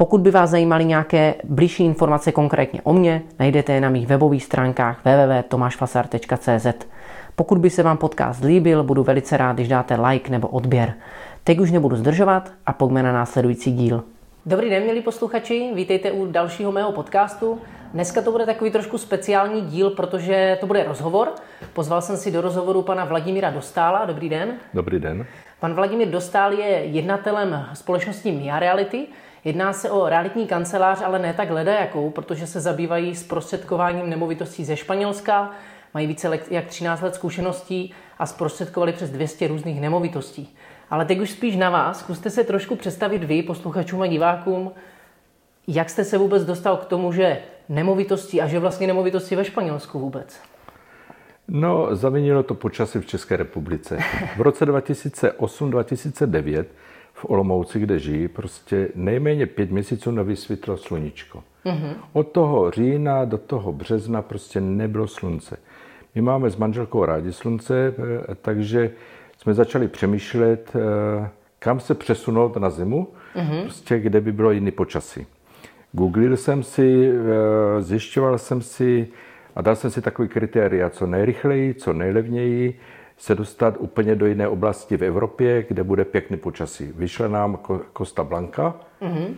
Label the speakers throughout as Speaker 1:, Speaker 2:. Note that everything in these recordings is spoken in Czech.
Speaker 1: Pokud by vás zajímaly nějaké blížší informace konkrétně o mně, najdete je na mých webových stránkách www.tomašfasar.cz. Pokud by se vám podcast líbil, budu velice rád, když dáte like nebo odběr. Teď už nebudu zdržovat a pojďme na následující díl. Dobrý den, milí posluchači, vítejte u dalšího mého podcastu. Dneska to bude takový trošku speciální díl, protože to bude rozhovor. Pozval jsem si do rozhovoru pana Vladimíra Dostála. Dobrý den.
Speaker 2: Dobrý den.
Speaker 1: Pan Vladimír Dostál je jednatelem společnosti Mia Reality. Jedná se o realitní kancelář, ale ne tak jakou, protože se zabývají zprostředkováním nemovitostí ze Španělska, mají více jak 13 let zkušeností a zprostředkovali přes 200 různých nemovitostí. Ale teď už spíš na vás. Zkuste se trošku představit vy, posluchačům a divákům, jak jste se vůbec dostal k tomu, že nemovitosti a že vlastně nemovitosti ve Španělsku vůbec?
Speaker 2: No, zavinilo to počasí v České republice. V roce 2008-2009 v Olomouci, kde žijí, prostě nejméně pět měsíců nevysvětlo sluníčko. Mm-hmm. Od toho října do toho března prostě nebylo slunce. My máme s manželkou rádi slunce, eh, takže jsme začali přemýšlet, eh, kam se přesunout na zimu, mm-hmm. prostě kde by bylo jiný počasí. Googlil jsem si, eh, zjišťoval jsem si a dal jsem si takový kritéria, co nejrychleji, co nejlevněji, se dostat úplně do jiné oblasti v Evropě, kde bude pěkný počasí. Vyšla nám Costa Blanca. Mm-hmm.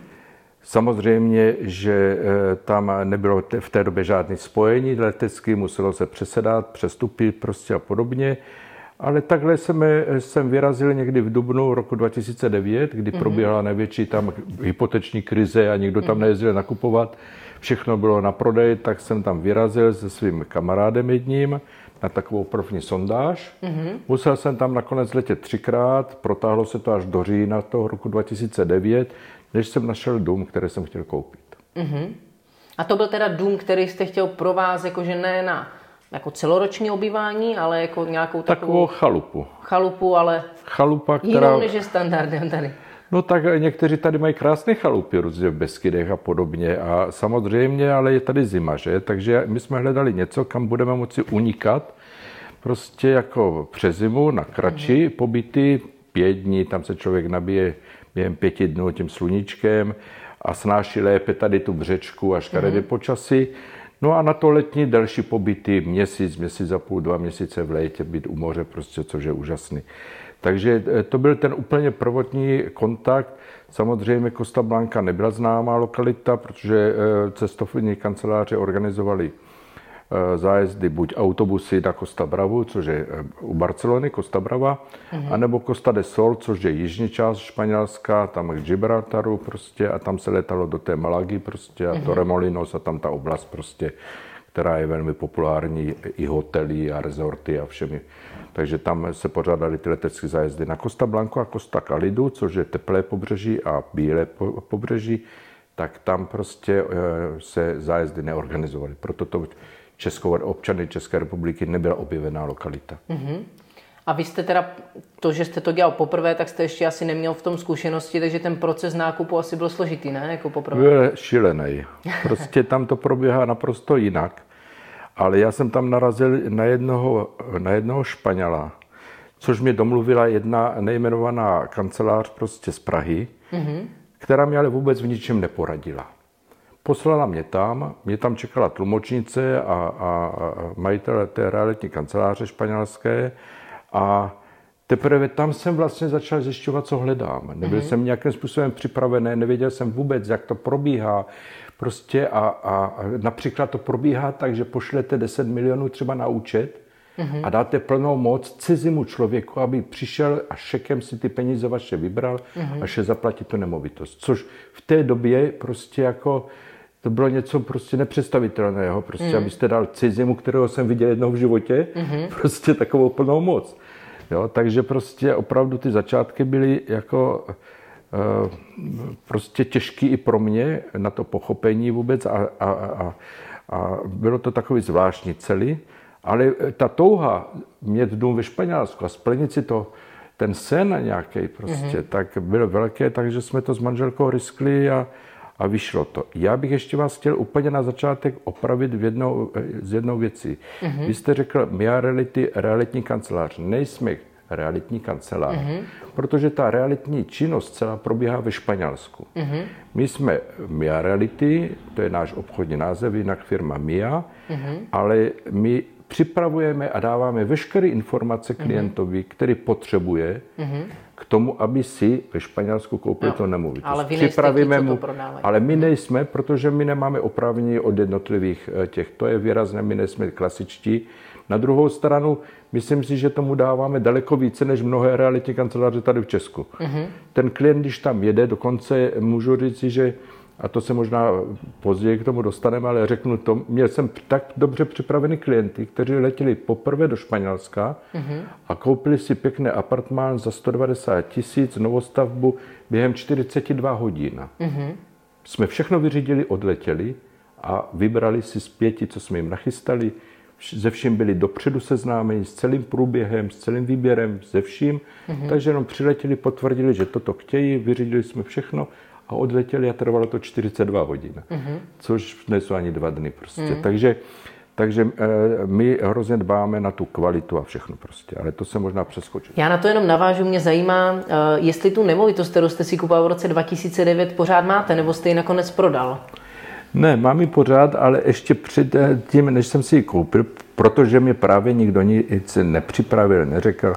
Speaker 2: Samozřejmě, že eh, tam nebylo v té době žádné spojení letecké, muselo se přesedat, přestupit prostě a podobně. Ale takhle jsem, eh, jsem vyrazil někdy v dubnu roku 2009, kdy mm-hmm. probíhala největší tam hypoteční krize a nikdo tam mm-hmm. nejezdil nakupovat. Všechno bylo na prodej, tak jsem tam vyrazil se svým kamarádem jedním na takovou první sondáž. Mm-hmm. Musel jsem tam nakonec letět třikrát, protáhlo se to až do října toho roku 2009, než jsem našel dům, který jsem chtěl koupit. Mm-hmm.
Speaker 1: A to byl teda dům, který jste chtěl pro vás, jakože ne na jako celoroční obyvání, ale jako nějakou takovou...
Speaker 2: Takovou chalupu.
Speaker 1: Chalupu, ale
Speaker 2: Chalupa,
Speaker 1: která... jinou než je standardem tady.
Speaker 2: No tak někteří tady mají krásné chalupy, různě v Beskydech a podobně. A samozřejmě, ale je tady zima, že? Takže my jsme hledali něco, kam budeme moci unikat, prostě jako přes zimu na kratší mm. pobyty, pět dní, tam se člověk nabije během pěti dnů tím sluníčkem a snáší lépe tady tu břečku a škaredé mm. počasí. No a na to letní delší pobyty, měsíc, měsíc a půl, dva měsíce v létě být u moře, prostě, což je úžasný. Takže eh, to byl ten úplně prvotní kontakt. Samozřejmě Costa Blanca nebyla známá lokalita, protože eh, cestovní kanceláře organizovali zájezdy buď autobusy na Costa Bravo, což je u Barcelony, Costa Brava, mm-hmm. anebo Costa de Sol, což je jižní část Španělska, tam k Gibraltaru prostě a tam se letalo do té Malagy prostě a mm-hmm. Torremolinos a tam ta oblast prostě, která je velmi populární, i hotely a rezorty a všemi takže tam se pořádaly ty letecké zájezdy na Costa Blanco a Costa Calidu, což je teplé pobřeží a bílé pobřeží, tak tam prostě eh, se zájezdy neorganizovaly. Proto to Českou, občany České republiky nebyla objevená lokalita. Mm-hmm.
Speaker 1: A vy jste teda, to, že jste to dělal poprvé, tak jste ještě asi neměl v tom zkušenosti, takže ten proces nákupu asi byl složitý, ne? Jako poprvé.
Speaker 2: Byl šílený. Prostě tam to probíhá naprosto jinak. Ale já jsem tam narazil na jednoho, na jednoho Španěla, což mě domluvila jedna nejmenovaná kancelář prostě z Prahy, mm-hmm. která mě ale vůbec v ničem neporadila. Poslala mě tam, mě tam čekala tlumočnice a, a, a majitele té realitní kanceláře španělské a teprve tam jsem vlastně začal zjišťovat, co hledám. Nebyl mm-hmm. jsem nějakým způsobem připravený, nevěděl jsem vůbec, jak to probíhá, Prostě a, a například to probíhá tak, že pošlete 10 milionů třeba na účet mm-hmm. a dáte plnou moc cizimu člověku, aby přišel a šekem si ty peníze vaše vybral mm-hmm. a še zaplatí tu nemovitost. Což v té době prostě jako to bylo něco prostě nepředstavitelného. Prostě, mm. abyste dal cizimu, kterého jsem viděl jednou v životě, mm-hmm. prostě takovou plnou moc. Jo, takže prostě opravdu ty začátky byly jako Eh, prostě těžký i pro mě na to pochopení vůbec a, a, a, A bylo to takový zvláštní celý, ale ta touha mít dům ve Španělsku a splnit si to, ten sen nějaký prostě, mm-hmm. tak byl velké, takže jsme to s manželkou riskli a, a vyšlo to. Já bych ještě vás chtěl úplně na začátek opravit v jednou, z jednou věcí. Mm-hmm. Vy jste řekl, my reality, realitní kancelář. Nejsme realitní kancelář, mm-hmm. protože ta realitní činnost celá probíhá ve Španělsku. Mm-hmm. My jsme Mia Reality, to je náš obchodní název, jinak firma Mia, mm-hmm. ale my připravujeme a dáváme veškeré informace mhm. klientovi, mm-hmm. který potřebuje mm-hmm. K tomu, aby si ve Španělsku koupil no, to nemovitost.
Speaker 1: Ale vy Připravíme mu, to
Speaker 2: ale my nejsme, protože my nemáme oprávnění od jednotlivých eh, těch. To je výrazné, my nejsme klasičtí. Na druhou stranu, myslím si, že tomu dáváme daleko více než mnohé realitní kanceláře tady v Česku. Mm-hmm. Ten klient, když tam jede, dokonce můžu říct, že a to se možná později k tomu dostaneme, ale řeknu to, měl jsem tak dobře připravený klienty, kteří letěli poprvé do Španělska mm-hmm. a koupili si pěkný apartmán za 190 tisíc, novostavbu během 42 hodin. Mm-hmm. Jsme všechno vyřídili, odletěli a vybrali si z pěti, co jsme jim nachystali, ze vším byli dopředu seznámeni s celým průběhem, s celým výběrem, ze vším. Mm-hmm. Takže jenom přiletěli, potvrdili, že toto chtějí, vyřídili jsme všechno a odletěli a trvalo to 42 hodin, mm-hmm. což nejsou ani dva dny prostě. Mm-hmm. Takže, takže e, my hrozně dbáme na tu kvalitu a všechno prostě, ale to se možná přeskočit.
Speaker 1: Já na to jenom navážu, mě zajímá, e, jestli tu nemovitost, kterou jste si kupoval v roce 2009, pořád máte, nebo jste ji nakonec prodal?
Speaker 2: Ne, mám ji pořád, ale ještě před eh, tím, než jsem si ji koupil, protože mě právě nikdo nic nepřipravil, neřekl,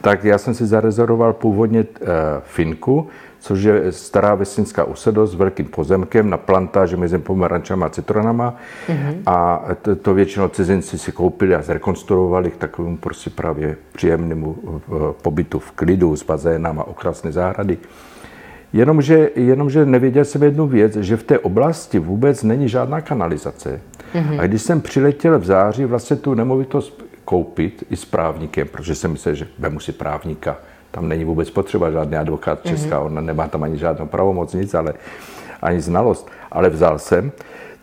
Speaker 2: tak já jsem si zarezervoval původně uh, Finku, což je stará vesnická usedost s velkým pozemkem na plantáži mezi pomerančama a citronama. Mm-hmm. A to, to většinou cizinci si koupili a zrekonstruovali k takovému prostě právě příjemnému uh, pobytu v klidu s bazénama, okrasné zahrady. Jenomže, jenomže nevěděl jsem jednu věc, že v té oblasti vůbec není žádná kanalizace. Mm-hmm. A když jsem přiletěl v září vlastně tu nemovitost koupit i s právníkem, protože jsem myslel, že vemu si právníka, tam není vůbec potřeba žádný advokát česká, mm-hmm. ona nemá tam ani žádnou pravomoc, nic, ale ani znalost, ale vzal jsem,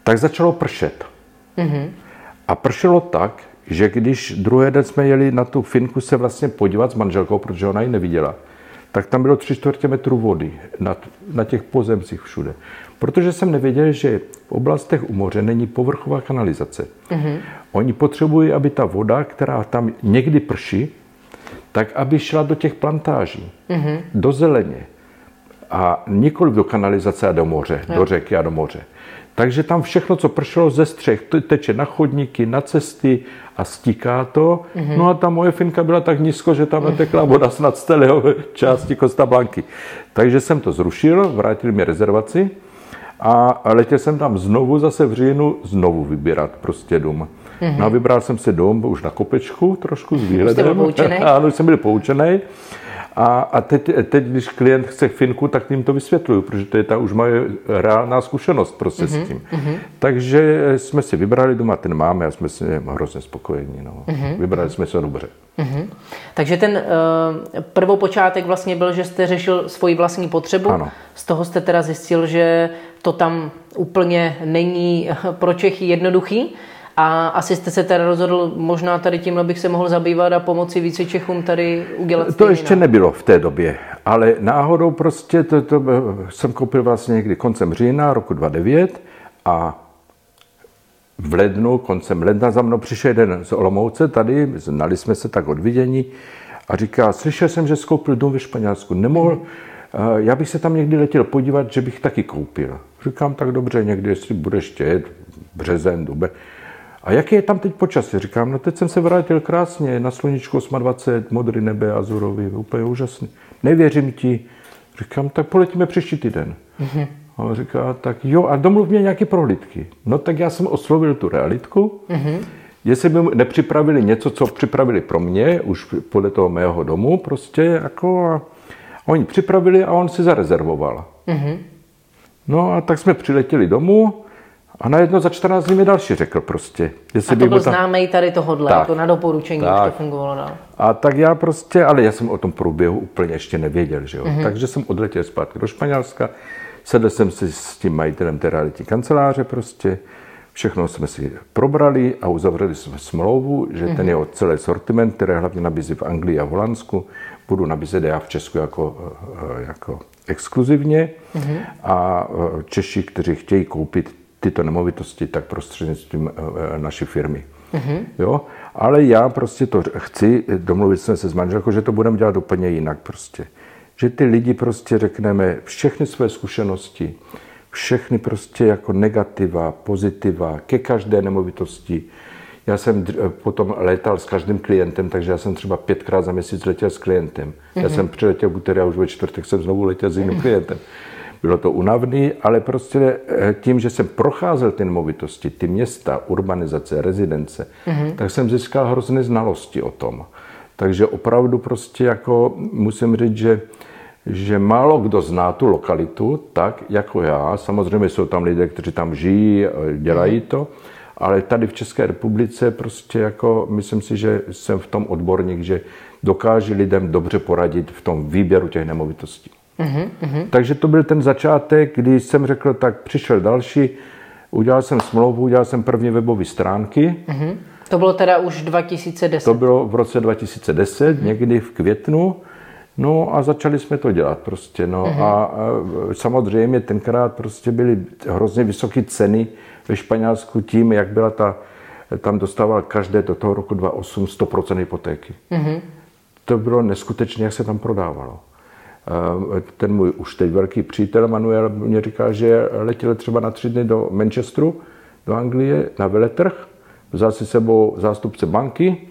Speaker 2: tak začalo pršet. Mm-hmm. A pršelo tak, že když druhý den jsme jeli na tu finku se vlastně podívat s manželkou, protože ona ji neviděla, tak tam bylo tři čtvrtě metru vody na, na těch pozemcích všude. Protože jsem nevěděl, že v oblastech u moře není povrchová kanalizace. Mm-hmm. Oni potřebují, aby ta voda, která tam někdy prší, tak aby šla do těch plantáží, mm-hmm. do zeleně. A nikoli do kanalizace a do moře, jo. do řeky a do moře. Takže tam všechno, co pršelo ze střech, teče na chodníky, na cesty a stíká to. Mm-hmm. No a ta moje finka byla tak nízko, že tam natekla voda snad z celého části Costa Blanky. Takže jsem to zrušil, vrátil mi rezervaci a letěl jsem tam znovu zase v říjnu znovu vybírat prostě dům. Mm-hmm. No a vybral jsem si dům už na kopečku, trošku s výhledem. Ano, jsem byl poučený. A, a teď, teď, když klient chce finku, tak jim to vysvětluju, protože to je ta už moje reálná zkušenost prostě mm-hmm. s mhm, tím. Mm-hmm. Takže jsme si vybrali doma, ten máme a jsme si hrozně spokojení. No. Mm-hmm. Vybrali jsme se dobře. Mm-hmm.
Speaker 1: Takže ten uh, prvopočátek vlastně byl, že jste řešil svoji vlastní potřebu.
Speaker 2: Ano.
Speaker 1: Z toho jste teda zjistil, že to tam úplně není pro Čechy jednoduchý. A asi jste se teda rozhodl, možná tady tímhle bych se mohl zabývat a pomoci více Čechům tady udělat
Speaker 2: To ještě nebylo v té době, ale náhodou prostě to, to jsem koupil vlastně někdy koncem října roku 2009 a v lednu, koncem ledna za mnou přišel jeden z Olomouce tady, znali jsme se tak od vidění a říká, slyšel jsem, že skoupil dům ve Španělsku, nemohl, hmm. já bych se tam někdy letěl podívat, že bych taky koupil. Říkám, tak dobře, někdy, jestli budeš chtět, březen, duben. A jaké je tam teď počasí? Říkám, no teď jsem se vrátil krásně, na sluníčku 28, modrý nebe, azurový, úplně úžasný. Nevěřím ti. Říkám, tak poletíme příští týden. Mm-hmm. A on říká, tak jo, a domluv mě nějaké prohlídky. No tak já jsem oslovil tu realitku, mm-hmm. jestli by nepřipravili něco, co připravili pro mě, už podle toho mého domu, prostě jako a oni připravili a on si zarezervoval. Mm-hmm. No a tak jsme přiletěli domů, a najednou za 14 dní mi další řekl prostě.
Speaker 1: Jestli a to byl tam... známý tady tohodle, tak, jako na doporučení tak. už to fungovalo dál.
Speaker 2: A tak já prostě, ale já jsem o tom průběhu úplně ještě nevěděl, že jo. Mm-hmm. Takže jsem odletěl zpátky do Španělska, sedl jsem si s tím majitelem té realitní kanceláře prostě, Všechno jsme si probrali a uzavřeli jsme smlouvu, že ten jeho celý sortiment, který hlavně nabízí v Anglii a v Holandsku, budu nabízet já v Česku jako, jako exkluzivně a Češi, kteří chtějí koupit tyto nemovitosti, tak prostřednictvím naší firmy. Jo? Ale já prostě to chci, domluvit jsme se s manželkou, že to budeme dělat úplně jinak prostě. Že ty lidi prostě řekneme všechny své zkušenosti, všechny prostě jako negativa, pozitiva ke každé nemovitosti. Já jsem potom letal s každým klientem, takže já jsem třeba pětkrát za měsíc letěl s klientem. Mm-hmm. Já jsem přiletěl v úterý a už ve čtvrtek jsem znovu letěl s jiným klientem. Bylo to unavný, ale prostě eh, tím, že jsem procházel ty nemovitosti, ty města, urbanizace, rezidence, mm-hmm. tak jsem získal hrozné znalosti o tom. Takže opravdu prostě jako musím říct, že že málo kdo zná tu lokalitu tak, jako já. Samozřejmě jsou tam lidé, kteří tam žijí, dělají mhm. to, ale tady v České republice prostě jako, myslím si, že jsem v tom odborník, že dokáže lidem dobře poradit v tom výběru těch nemovitostí. Mm-hmm. Takže to byl ten začátek, kdy jsem řekl, tak přišel další, udělal jsem smlouvu, udělal jsem první webové stránky. Mm-hmm.
Speaker 1: To bylo teda už 2010?
Speaker 2: To bylo v roce 2010, mm-hmm. někdy v květnu. No a začali jsme to dělat prostě. No. Mm-hmm. A, a samozřejmě tenkrát prostě byly hrozně vysoké ceny ve Španělsku tím, jak byla ta, tam dostával každé do toho roku 2008 100% hypotéky. Mm-hmm. To bylo neskutečné, jak se tam prodávalo. Ten můj už teď velký přítel Manuel mě říkal, že letěl třeba na tři dny do Manchesteru, do Anglie, na veletrh, vzal si sebou zástupce banky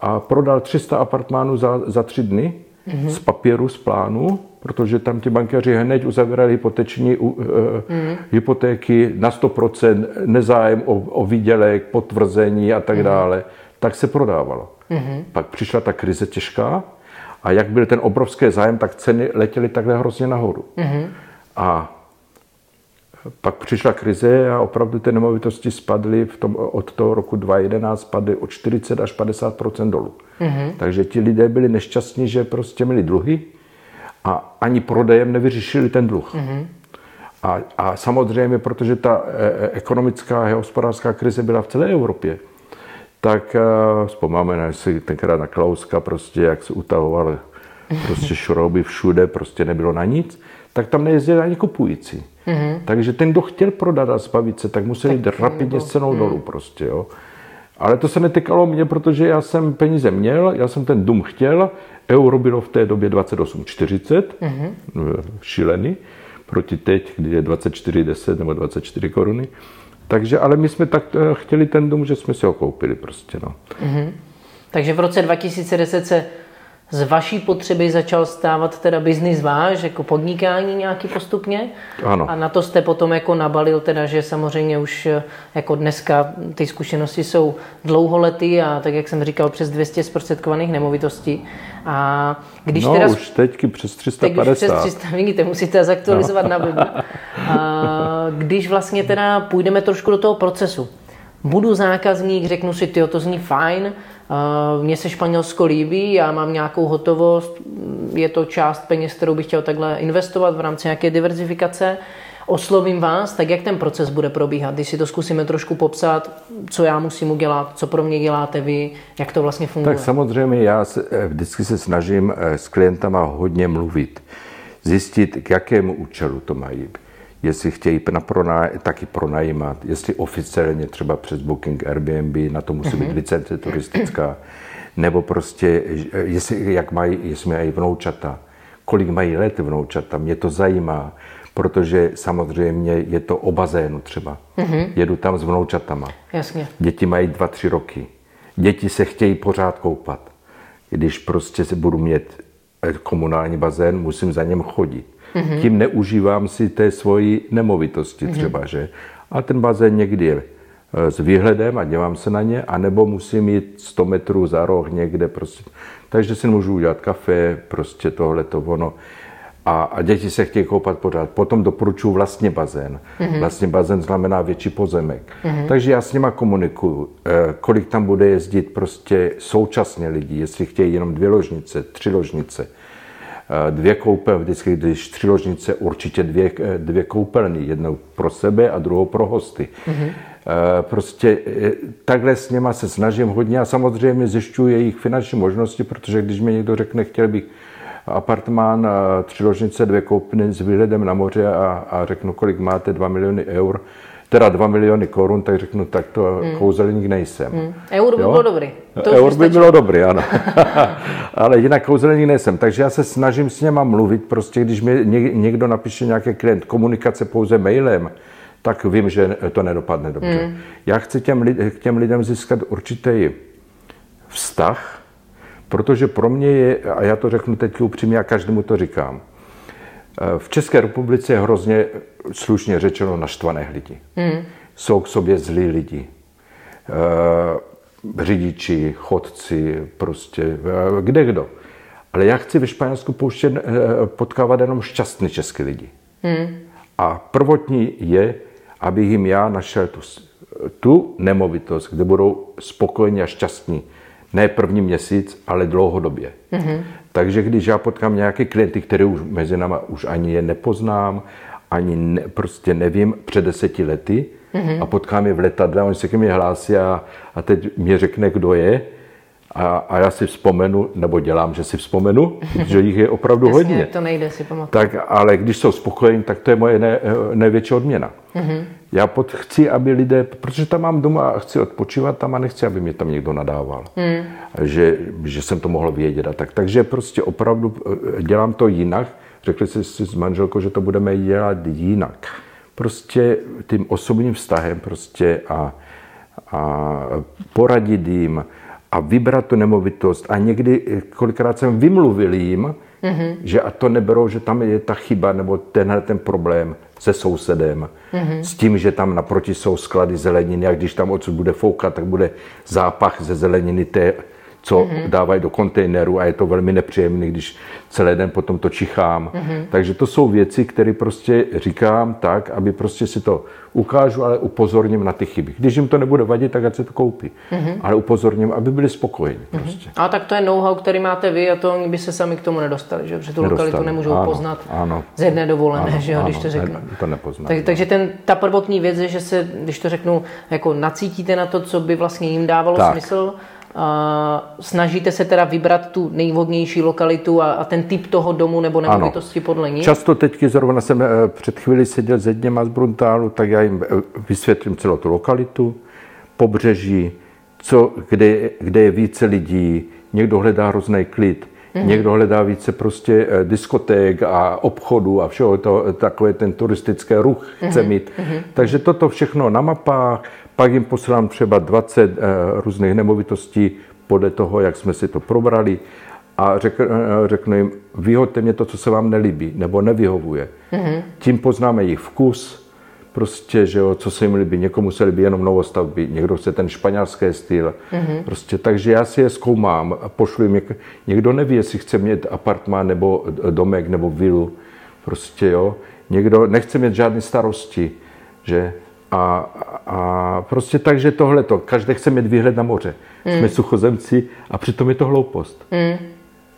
Speaker 2: a prodal 300 apartmánů za, za tři dny mm-hmm. z papíru, z plánu, protože tam ti bankéři hned uzavírali hypoteční uh, mm-hmm. hypotéky na 100%, nezájem o, o výdělek, potvrzení a tak mm-hmm. dále, tak se prodávalo. Mm-hmm. Pak přišla ta krize těžká a jak byl ten obrovský zájem, tak ceny letěly takhle hrozně nahoru. Mm-hmm. A pak přišla krize a opravdu ty nemovitosti spadly v tom, od toho roku 2011 spadly o 40 až 50 dolů. Mm-hmm. Takže ti lidé byli nešťastní, že prostě měli dluhy a ani prodejem nevyřešili ten dluh. Mm-hmm. A, a samozřejmě, protože ta e, e ekonomická a hospodářská krize byla v celé Evropě, tak uh, vzpomínáme si tenkrát na Klauska, prostě jak se utahoval prostě šrouby všude, prostě nebylo na nic, tak tam nejezdili ani kupující. Mm-hmm. Takže ten, kdo chtěl prodat a zbavit se, tak musel jít rapidně s cenou mm. dolů prostě, jo. Ale to se netykalo mě, protože já jsem peníze měl, já jsem ten dům chtěl, euro bylo v té době 28,40, mm-hmm. šílený, proti teď, kdy je 24,10 nebo 24 koruny. Takže, ale my jsme tak eh, chtěli ten dům, že jsme si ho koupili prostě, no. Mm-hmm.
Speaker 1: Takže v roce 2010 se z vaší potřeby začal stávat teda biznis váš, jako podnikání nějaký postupně.
Speaker 2: Ano.
Speaker 1: A na to jste potom jako nabalil teda, že samozřejmě už eh, jako dneska ty zkušenosti jsou dlouholetý a tak, jak jsem říkal, přes 200 zprostředkovaných nemovitostí. A
Speaker 2: když no, teda... už teďky přes 350. Teď už
Speaker 1: přes 300, vidíte, musíte zaktualizovat no. na webu. A když vlastně teda půjdeme trošku do toho procesu. Budu zákazník, řeknu si, ty to zní fajn, mně se Španělsko líbí, já mám nějakou hotovost, je to část peněz, kterou bych chtěl takhle investovat v rámci nějaké diverzifikace. Oslovím vás, tak jak ten proces bude probíhat, když si to zkusíme trošku popsat, co já musím udělat, co pro mě děláte vy, jak to vlastně funguje.
Speaker 2: Tak samozřejmě já eh, vždycky se snažím eh, s klientama hodně mluvit, zjistit, k jakému účelu to mají jestli chtějí na pronaj, taky pronajímat, jestli oficiálně třeba přes Booking Airbnb, na to musí být mhm. licence turistická, nebo prostě, jestli, jak mají, jestli mají vnoučata, kolik mají let vnoučata, mě to zajímá, protože samozřejmě je to o bazénu třeba. Mm-hmm. Jedu tam s vnoučatama.
Speaker 1: Jasně.
Speaker 2: Děti mají dva, tři roky. Děti se chtějí pořád koupat. Když prostě se budu mít eh, komunální bazén, musím za něm chodit. Mm-hmm. Tím neužívám si té svoji nemovitosti mm-hmm. třeba, že? A ten bazén někdy je eh, s výhledem a dívám se na ně, anebo musím jít 100 metrů za roh někde prostě. Takže si můžu udělat kafe, prostě tohle to ono. A, a děti se chtějí koupat pořád. Potom doporučuji vlastně bazén. Mm-hmm. Vlastně bazén znamená větší pozemek. Mm-hmm. Takže já s nima komunikuju, eh, kolik tam bude jezdit prostě současně lidí, jestli chtějí jenom dvě ložnice, tři ložnice dvě koupel, vždycky, když tři ložnice, určitě dvě, eh, dvě koupelny, jednou pro sebe a druhou pro hosty. Mm-hmm. Prostě eh, takhle s něma se snažím hodně a samozřejmě zjišťuji jejich finanční možnosti, protože když mi někdo řekne, chtěl bych apartmán, tři ložnice, dvě koupny s výhledem na moře a, a řeknu, kolik máte, 2 miliony eur, teda 2 miliony korun, tak řeknu, tak to hmm. kouzelník nejsem. Hmm.
Speaker 1: Eur by jo? bylo dobrý.
Speaker 2: To Eur by bylo dobrý, ano. Ale jinak kouzelník nejsem. Takže já se snažím s něma mluvit, prostě když mi někdo napíše nějaký klient, komunikace pouze mailem, tak vím, že to nedopadne dobře. Hmm. Já chci těm, lid, k těm lidem získat určitý vztah, protože pro mě je, a já to řeknu teď upřímně a každému to říkám, v České republice je hrozně slušně řečeno naštvaných lidí. Hmm. Jsou k sobě zlí lidi. E, řidiči, chodci, prostě e, kde kdo. Ale já chci ve Španělsku pouštět, e, potkávat jenom šťastný český lidi. Hmm. A prvotní je, abych jim já našel tu, tu nemovitost, kde budou spokojení a šťastní. Ne první měsíc, ale dlouhodobě. Mm-hmm. Takže když já potkám nějaké klienty, které už mezi náma už ani je nepoznám, ani ne, prostě nevím, před deseti lety, mm-hmm. a potkám je v letadle, oni se ke mně hlásí a, a teď mě řekne, kdo je, a, a já si vzpomenu, nebo dělám, že si vzpomenu, že jich je opravdu
Speaker 1: Jasně,
Speaker 2: hodně.
Speaker 1: to nejde si pamatovat.
Speaker 2: Tak, ale když jsou spokojení, tak to je moje ne, největší odměna. Mm-hmm. Já pod, chci, aby lidé, protože tam mám doma a chci odpočívat tam a nechci, aby mě tam někdo nadával. Mm. Že, že jsem to mohl vědět a tak. Takže prostě opravdu eh, dělám to jinak. Řekli jsi si s manželkou, že to budeme dělat jinak. Prostě tím osobním vztahem prostě a, a poradit jim, a vybrat tu nemovitost. A někdy, kolikrát jsem vymluvil jim, mm-hmm. že a to neberou, že tam je ta chyba nebo tenhle ten problém se sousedem. Mm-hmm. S tím, že tam naproti jsou sklady zeleniny a když tam odsud bude foukat, tak bude zápach ze zeleniny té co mm-hmm. dávají do kontejneru a je to velmi nepříjemné, když celý den potom to čichám. Mm-hmm. Takže to jsou věci, které prostě říkám tak, aby prostě si to ukážu, ale upozorním na ty chyby. Když jim to nebude vadit, tak ať se to koupí. Mm-hmm. Ale upozorním, aby byli spokojeni. Mm-hmm. Prostě.
Speaker 1: A tak to je know-how, který máte vy a to oni by se sami k tomu nedostali, že? Protože tu nedostali. lokalitu nemůžou ano, poznat ano. z jedné dovolené, ano, že jo, když to řeknu. Ne,
Speaker 2: to nepoznám.
Speaker 1: Tak, takže ten, ta prvotní věc je, že se, když to řeknu, jako nacítíte na to, co by vlastně jim dávalo tak. smysl, snažíte se teda vybrat tu nejvhodnější lokalitu a, a ten typ toho domu nebo nemovitosti podle ní?
Speaker 2: Často teď, zrovna jsem eh, před chvíli seděl s jedněma z Bruntálu, tak já jim eh, vysvětlím celou tu lokalitu, pobřeží, co, kde, kde je více lidí, někdo hledá hrozný klid, mm-hmm. někdo hledá více prostě eh, diskoték a obchodu a všeho to, takové ten turistický ruch chce mm-hmm. mít. Mm-hmm. Takže toto všechno na mapách, pak jim posílám třeba 20 eh, různých nemovitostí podle toho, jak jsme si to probrali a řeknu, eh, řeknu jim, vyhoďte mě to, co se vám nelíbí nebo nevyhovuje. Mm-hmm. Tím poznáme jejich vkus, prostě, že jo, co se jim líbí. Někomu se líbí jenom novostavby, někdo chce ten španělský styl. Mm-hmm. Prostě, takže já si je zkoumám a pošlu jim, někdo neví, jestli chce mít apartmán nebo domek nebo vilu. Prostě, jo. Někdo nechce mít žádné starosti, že a, a prostě tak, že tohle to, každý chce mít výhled na moře. Mm. Jsme suchozemci a přitom je to hloupost. Mm.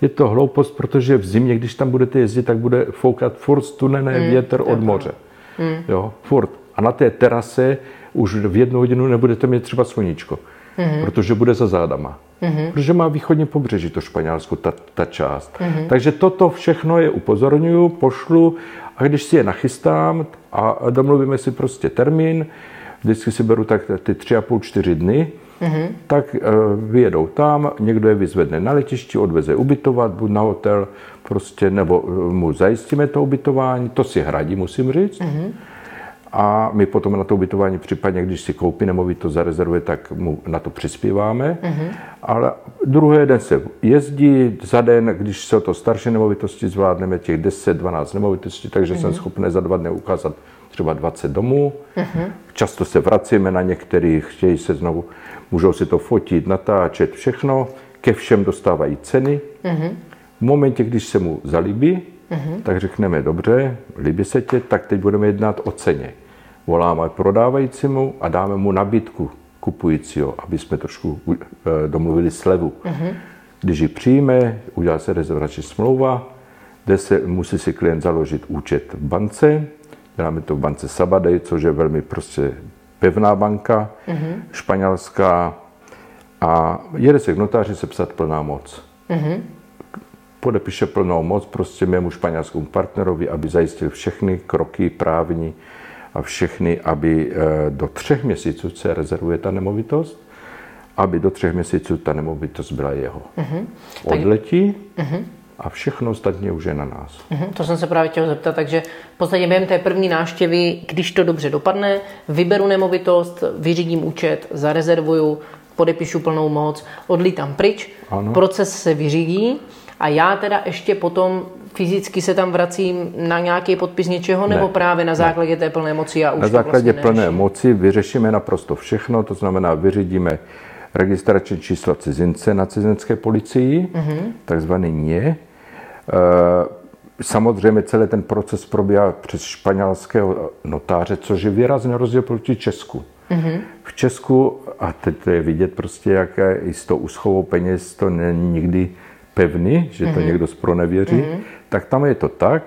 Speaker 2: Je to hloupost, protože v zimě, když tam budete jezdit, tak bude foukat furt studený mm. větr od moře. Mm. Jo, furt. A na té terase už v jednu hodinu nebudete mít třeba sluníčko, mm. protože bude za zádama. Mm-hmm. Protože má východní pobřeží to Španělsko, ta, ta část. Mm-hmm. Takže toto všechno je upozorňuju, pošlu a když si je nachystám a domluvíme si prostě termín, vždycky si beru tak ty tři a půl, čtyři dny, mm-hmm. tak uh, vyjedou tam, někdo je vyzvedne na letišti, odveze ubytovat, buď na hotel, prostě, nebo mu zajistíme to ubytování, to si hradí, musím říct. Mm-hmm a my potom na to ubytování případně, když si koupí nemovitost, zarezervuje, tak mu na to přispíváme. Mm-hmm. Ale druhý den se jezdí, za den, když se to starší nemovitosti zvládneme, těch 10-12 nemovitostí, takže mm-hmm. jsem mhm. schopný za dva dny ukázat třeba 20 domů. Mm-hmm. Často se vracíme na některých, chtějí se znovu, můžou si to fotit, natáčet, všechno. Ke všem dostávají ceny. Mm-hmm. V momentě, když se mu zalíbí, mm-hmm. tak řekneme, dobře, líbí se tě, tak teď budeme jednat o ceně voláme prodávajícímu a dáme mu nabídku kupujícího, aby jsme trošku eh, domluvili slevu. Uh-huh. Když ji přijme, udělá se rezervační smlouva, kde se musí si klient založit účet v bance, děláme to v bance Sabadej, což je velmi prostě pevná banka, mm-hmm. španělská a jede se k notáři sepsat plná moc. Mm-hmm. Podepíše plnou moc prostě mému španělskému partnerovi, aby zajistil všechny kroky právní a všechny, aby eh, do třech měsíců se rezervuje ta nemovitost, aby do třech měsíců ta nemovitost byla jeho. Mm-hmm. Odletí, mm-hmm a všechno ostatně už je na nás.
Speaker 1: Mm-hmm, to jsem se právě chtěl zeptat, takže v podstatě během té první návštěvy, když to dobře dopadne, vyberu nemovitost, vyřídím účet, zarezervuju, podepíšu plnou moc, odlítám pryč, ano. proces se vyřídí a já teda ještě potom fyzicky se tam vracím na nějaký podpis něčeho, ne, nebo právě na základě ne. té plné moci a už
Speaker 2: Na základě vlastně plné moci vyřešíme naprosto všechno, to znamená vyřídíme registrační číslo cizince na cizinské policii, mm-hmm. takzvaný NIE, Eh, samozřejmě celý ten proces probíhá přes španělského notáře, což je výrazně rozdíl proti Česku. Mm-hmm. V Česku, a teď to je vidět prostě, jak i s tou úschovou peněz to není nikdy pevný, že to mm-hmm. někdo zpronevěří, mm-hmm. Tak tam je to tak,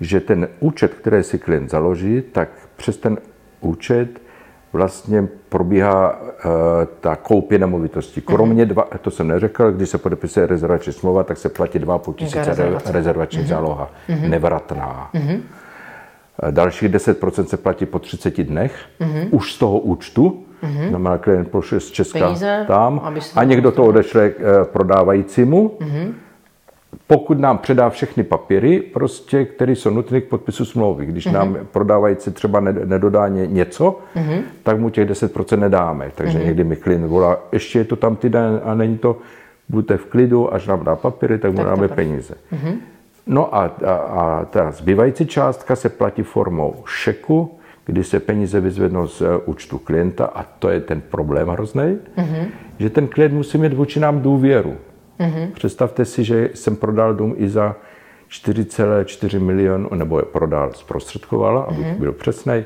Speaker 2: že ten účet, který si klient založí, tak přes ten účet vlastně probíhá uh, ta koupě nemovitosti. Kromě dva, to jsem neřekl, když se podepisuje rezervační smlouva, tak se platí 2,5 tisíce rezervační, rezervační mm-hmm. záloha, mm-hmm. nevratná. Mm-hmm. Dalších 10% se platí po 30 dnech, mm-hmm. už z toho účtu, mm-hmm. znamená klient pošle z Česka Peníze, tam a někdo to odešle uh, prodávajícímu. Mm-hmm pokud nám předá všechny papíry, prostě, které jsou nutné k podpisu smlouvy. Když mm-hmm. nám prodávající třeba nedodá něco, mm-hmm. tak mu těch 10% nedáme. Takže mm-hmm. někdy mi klient volá, ještě je to tam týden a není to, buďte v klidu, až nám dá papíry, tak mu tak dáme peníze. Mm-hmm. No a, a, a ta zbývající částka se platí formou šeku, kdy se peníze vyzvednou z uh, účtu klienta a to je ten problém hrozný, mm-hmm. že ten klient musí mít vůči nám důvěru. Mm-hmm. Představte si, že jsem prodal dům i za 4,4 milionu, nebo je prodal, zprostředkovala, abych mm-hmm. byl přesný,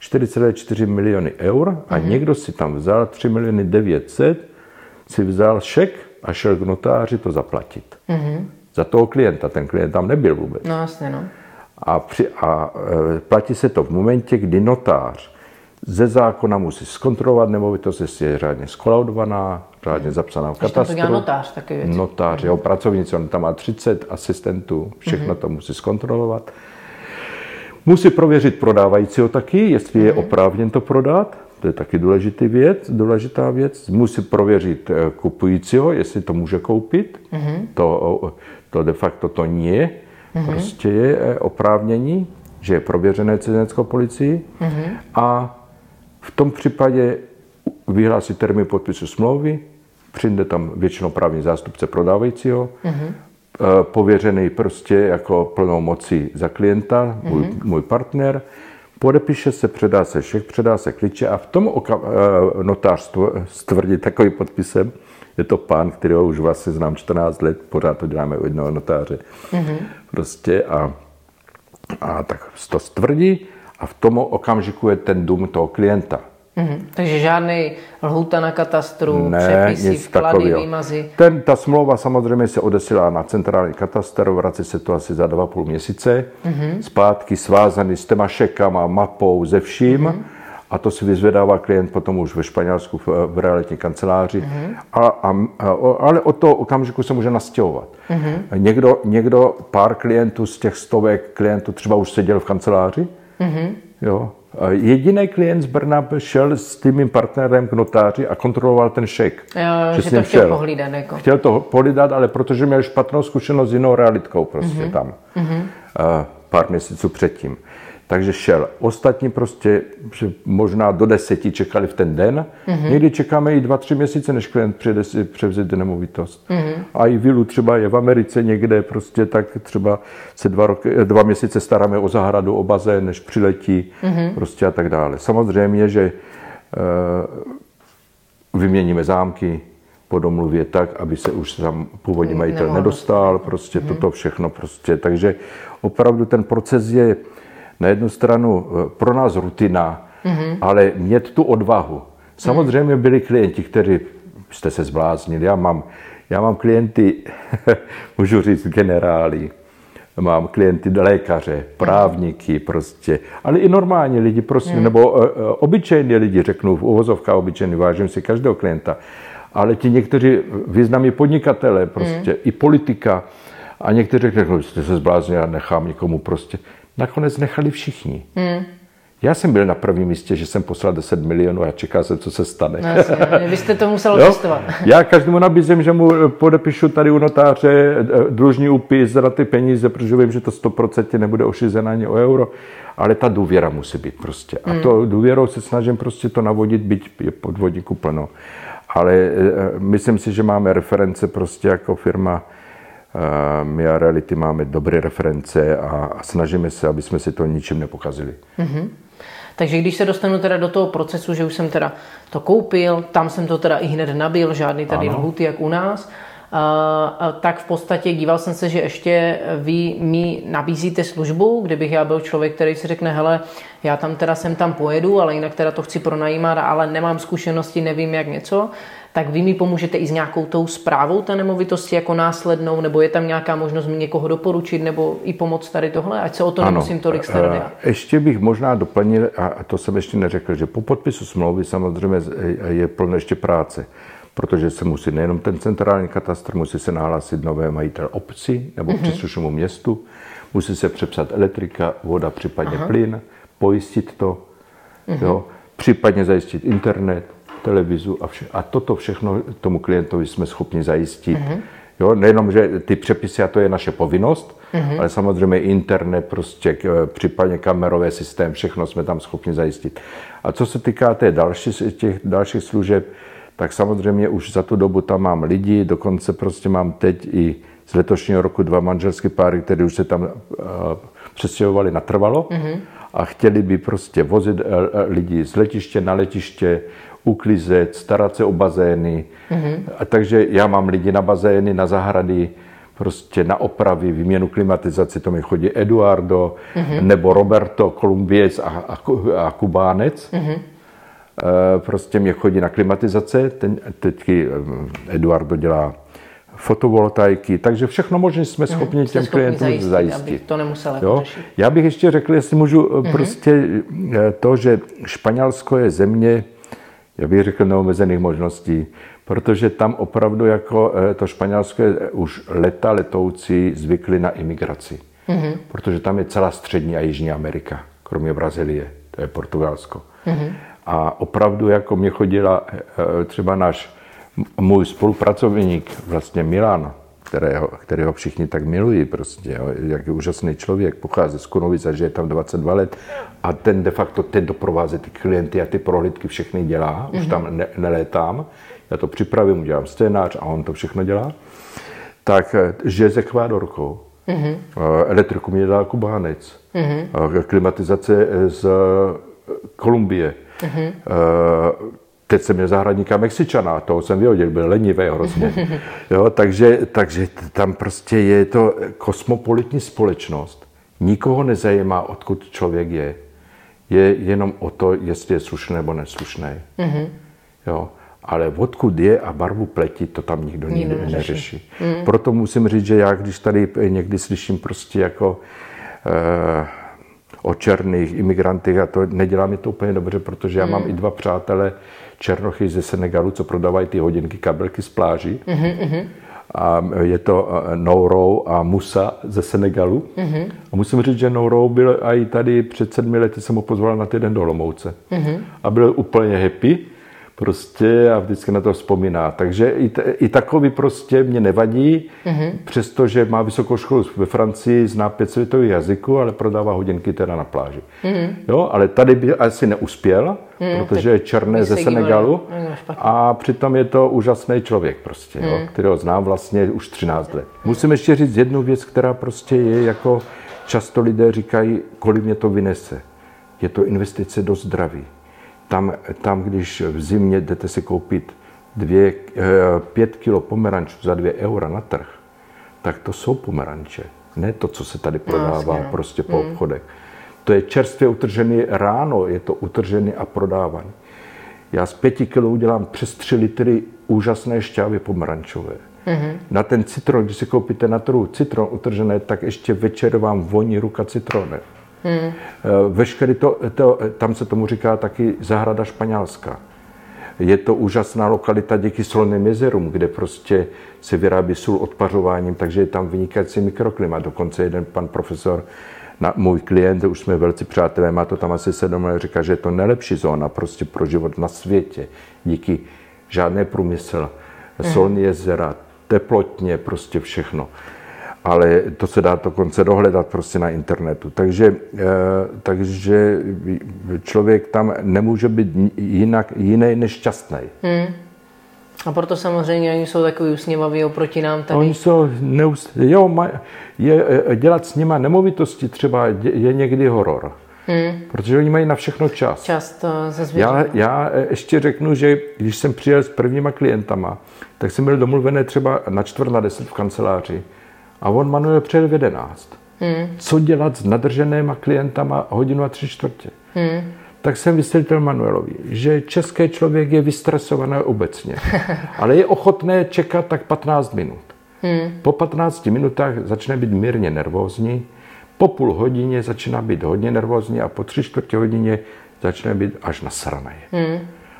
Speaker 2: 4,4 miliony eur a mm-hmm. někdo si tam vzal 3 miliony 900, si vzal šek a šel k notáři to zaplatit. Mm-hmm. Za toho klienta, ten klient tam nebyl vůbec.
Speaker 1: No jasně, no.
Speaker 2: A, při, a e, platí se to v momentě, kdy notář ze zákona musí zkontrolovat nemovitost, jestli je řádně skolaudovaná, řádně zapsaná v katastru.
Speaker 1: to notář taky věci.
Speaker 2: Notář, jeho pracovníci, on tam má 30 asistentů, všechno mm-hmm. to musí zkontrolovat. Musí prověřit prodávajícího taky, jestli je mhm. oprávněn to prodat, to je taky důležitý věc, důležitá věc. Musí prověřit eh, kupujícího, jestli to může koupit. Mm-hmm. To, to de facto to nie. Mm-hmm. Prostě je eh, oprávnění, že je prověřené cizineckou policii. Mm-hmm. A v tom případě vyhlásí termín podpisu smlouvy, přijde tam většinou právní zástupce prodávajícího, mm-hmm. pověřený prostě jako plnou moci za klienta, můj, mm-hmm. můj partner, podepíše se, předá se šek, předá se klíče a v tom eh, notář stvrdí takovým podpisem, je to pán, kterého už vlastně znám 14 let, pořád to děláme u jednoho notáře. Mm-hmm. Prostě a, a tak to stvrdí a v tom okamžiku je ten dům toho klienta.
Speaker 1: Mm-hmm. Takže žádný lhůta na katastru, ne, přepisy, vklady, výmazy.
Speaker 2: Ten, ta smlouva samozřejmě se odesílá na centrální katastr, vrací se to asi za dva půl měsíce, mm-hmm. zpátky svázaný s těma šekama, mapou, ze vším. Mm-hmm. A to si vyzvedává klient potom už ve Španělsku v, v realitní kanceláři. Mm-hmm. A, a, a, ale od toho okamžiku se může nastěhovat. Mm-hmm. Někdo, někdo, pár klientů z těch stovek klientů třeba už seděl v kanceláři, mm-hmm. jo, Jediný klient z Brna šel s tím partnerem k notáři a kontroloval ten šek.
Speaker 1: Jo, že, že to chtěl šel. pohlídat. Jako.
Speaker 2: Chtěl to pohlídat, ale protože měl špatnou zkušenost s jinou realitkou prostě mm-hmm. tam. Mm-hmm. Uh, pár měsíců předtím takže šel. Ostatní prostě že možná do deseti čekali v ten den. Mm-hmm. Někdy čekáme i dva, tři měsíce, než klient přijde si převzít nemovitost. Mm-hmm. A i vilu třeba je v Americe někde, prostě tak třeba se dva, roky, dva měsíce staráme o zahradu, o bazén, než přiletí mm-hmm. prostě a tak dále. Samozřejmě, že uh, vyměníme zámky po domluvě tak, aby se už tam původní majitel nedostal, prostě mm-hmm. toto všechno prostě. Takže opravdu ten proces je na jednu stranu eh, pro nás rutina, mm-hmm. ale mít tu odvahu. Samozřejmě byli klienti, kteří jste se zbláznili. Já mám, já mám klienty, můžu říct generály, mám klienty lékaře, právníky prostě, ale i normální lidi prostě, hmm. nebo uh, obyčejní lidi, řeknu v uvozovkách obyčejný, vážím si každého klienta, ale ti někteří významní podnikatele, prostě hmm. i politika, a někteří řeknou, jste se zbláznili, já nechám někomu prostě. Nakonec nechali všichni. Hmm. Já jsem byl na prvním místě, že jsem poslal 10 milionů a čekal jsem, co se stane.
Speaker 1: No, jasně, vy jste to musel testovat.
Speaker 2: Já každému nabízím, že mu podepíšu tady u notáře eh, dlužní úpis za ty peníze, protože vím, že to 100% nebude ošizené ani o euro, ale ta důvěra musí být prostě. A hmm. to důvěrou se snažím prostě to navodit, byť je podvodníku plno. Ale eh, myslím si, že máme reference prostě jako firma, eh, my a Reality máme dobré reference a snažíme se, aby jsme si to ničím nepokazili. Mm-hmm.
Speaker 1: Takže když se dostanu teda do toho procesu, že už jsem teda to koupil, tam jsem to teda i hned nabil, žádný tady ano. lhuty jak u nás, tak v podstatě díval jsem se, že ještě vy mi nabízíte službu, kdybych já byl člověk, který si řekne, hele, já tam teda sem tam pojedu, ale jinak teda to chci pronajímat, ale nemám zkušenosti, nevím jak něco, tak vy mi pomůžete i s nějakou tou zprávou té nemovitosti jako následnou, nebo je tam nějaká možnost mi někoho doporučit, nebo i pomoct tady tohle, ať se o to ano, nemusím tolik starat.
Speaker 2: Eh, ještě bych možná doplnil, a to jsem ještě neřekl, že po podpisu smlouvy samozřejmě je plno ještě práce protože se musí nejenom ten centrální katastr, musí se nahlásit nové majitel obci nebo mm-hmm. příslušnému městu, musí se přepsat elektrika, voda, případně Aha. plyn, pojistit to, mm-hmm. jo, případně zajistit internet, televizu a, vše, a toto všechno tomu klientovi jsme schopni zajistit. Mm-hmm. Jo, nejenom, že ty přepisy, a to je naše povinnost, mm-hmm. ale samozřejmě internet, prostě případně kamerové systém, všechno jsme tam schopni zajistit. A co se týká té další, těch dalších služeb, tak samozřejmě už za tu dobu tam mám lidi, dokonce prostě mám teď i z letošního roku dva manželské páry, které už se tam uh, přestěhovali natrvalo mm-hmm. a chtěli by prostě vozit uh, lidi z letiště na letiště, uklizet, starat se o bazény. Mm-hmm. A takže já mám lidi na bazény, na zahrady, prostě na opravy, výměnu klimatizace, to mi chodí Eduardo, mm-hmm. nebo Roberto, Kolumbiec a, a, a Kubánec. Mm-hmm. Prostě mě chodí na klimatizace, ten, teďky eh, Eduardo dělá fotovoltaiky, takže všechno možné jsme mhm, schopni mm, těm klientům zajistit. zajistit.
Speaker 1: to nemusel jako jo?
Speaker 2: Já bych ještě řekl, jestli můžu mm-hmm. prostě to, že Španělsko je země, já bych řekl, neomezených možností, protože tam opravdu jako to Španělsko je už leta letoucí zvykli na imigraci. Mm-hmm. Protože tam je celá střední a jižní Amerika, kromě Brazílie, to je Portugalsko. Mm-hmm. A opravdu jako mě chodila eh, třeba náš můj spolupracovník, vlastně Milan, kterého, kterého všichni tak milují prostě, jo, jak je úžasný člověk, pochází z Kunovic a žije tam 22 let a ten de facto teď doprovází ty klienty a ty prohlídky všechny dělá, mm-hmm. už tam ne, nelétám, já to připravím, udělám scénář a on to všechno dělá, tak eh, žije s Ekvádorkou. Mm-hmm. Elektriku mě dal Kubánec. Mm-hmm. Klimatizace z Kolumbie. Uh, teď jsem měl zahradníka Mexičana, toho jsem vyhodil, byl lenivý hrozně. Jo, takže, takže tam prostě je to kosmopolitní společnost. Nikoho nezajímá, odkud člověk je. Je jenom o to, jestli je slušný nebo neslušný. Uh-huh. Jo. Ale odkud je a barvu pleti, to tam nikdo, nikdo neřeší. neřeší. Uh-huh. Proto musím říct, že já, když tady někdy slyším prostě jako uh, o černých imigrantech a to nedělá mi to úplně dobře, protože já mm. mám i dva přátele černochy ze Senegalu, co prodávají ty hodinky, kabelky z pláží. Mm-hmm. A je to eh, Nourou a Musa ze Senegalu. Mm-hmm. A musím říct, že Nourou byl i tady před sedmi lety, jsem ho pozval na týden do Lomouce. Mm-hmm. A byl úplně happy prostě a vždycky na to vzpomíná. Takže i, t- i takový prostě mě nevadí, mm-hmm. přestože má vysokou školu ve Francii, zná pět světových jazyků, ale prodává hodinky teda na pláži. Mm-hmm. Jo, ale tady by asi neuspěl, mm, protože je černé ze Senegalu a přitom je to úžasný člověk prostě, mm. jo, mhm. kterého znám vlastně už 13 let. Musím ještě říct jednu věc, která prostě je jako často lidé říkají, kolik mě to vynese. Je to investice do zdraví tam, tam, když v zimě jdete si koupit dvě, eh, pět kilo pomerančů za dvě eura na trh, tak to jsou pomeranče. Ne to, co se tady prodává no, prostě po mm. obchodech. To je čerstvě utržený ráno, je to utržený a prodávaný. Já z pěti kilo udělám přes tři litry úžasné šťávy pomerančové. Mm-hmm. Na ten citron, když si koupíte na trhu citron utržené, tak ještě večer vám voní ruka citronem. Mm. Veškerý to, to, tam se tomu říká taky zahrada španělská. Je to úžasná lokalita díky solným jezerům, kde prostě se vyrábí sůl odpařováním, takže je tam vynikající mikroklimat. Dokonce jeden pan profesor, na, můj klient, už jsme velcí přátelé, má to tam asi sedm let, říká, že je to nejlepší zóna prostě pro život na světě. Díky žádné průmysl, mm. solní jezera, teplotně, prostě všechno ale to se dá dokonce dohledat prostě na internetu. Takže, eh, takže člověk tam nemůže být jinak, jiný než šťastný. Hmm.
Speaker 1: A proto samozřejmě oni jsou takový usměvaví oproti nám tady.
Speaker 2: Oni jsou neust... jo, maj... je, eh, dělat s nima nemovitosti třeba je někdy horor. Hmm. Protože oni mají na všechno čas.
Speaker 1: Čas to
Speaker 2: já, já eh, ještě řeknu, že když jsem přijel s prvníma klientama, tak jsem byl domluvený třeba na čtvrt na deset v kanceláři. A on Manuel přijel v 11. Hmm. Co dělat s nadrženýma klientama hodinu a tři čtvrtě? Hmm. Tak jsem vysvětlil Manuelovi, že český člověk je vystresovaný obecně, ale je ochotné čekat tak 15 minut. Hmm. Po 15 minutách začne být mírně nervózní, po půl hodině začíná být hodně nervózní a po tři čtvrtě hodině začne být až nasraný. Hmm.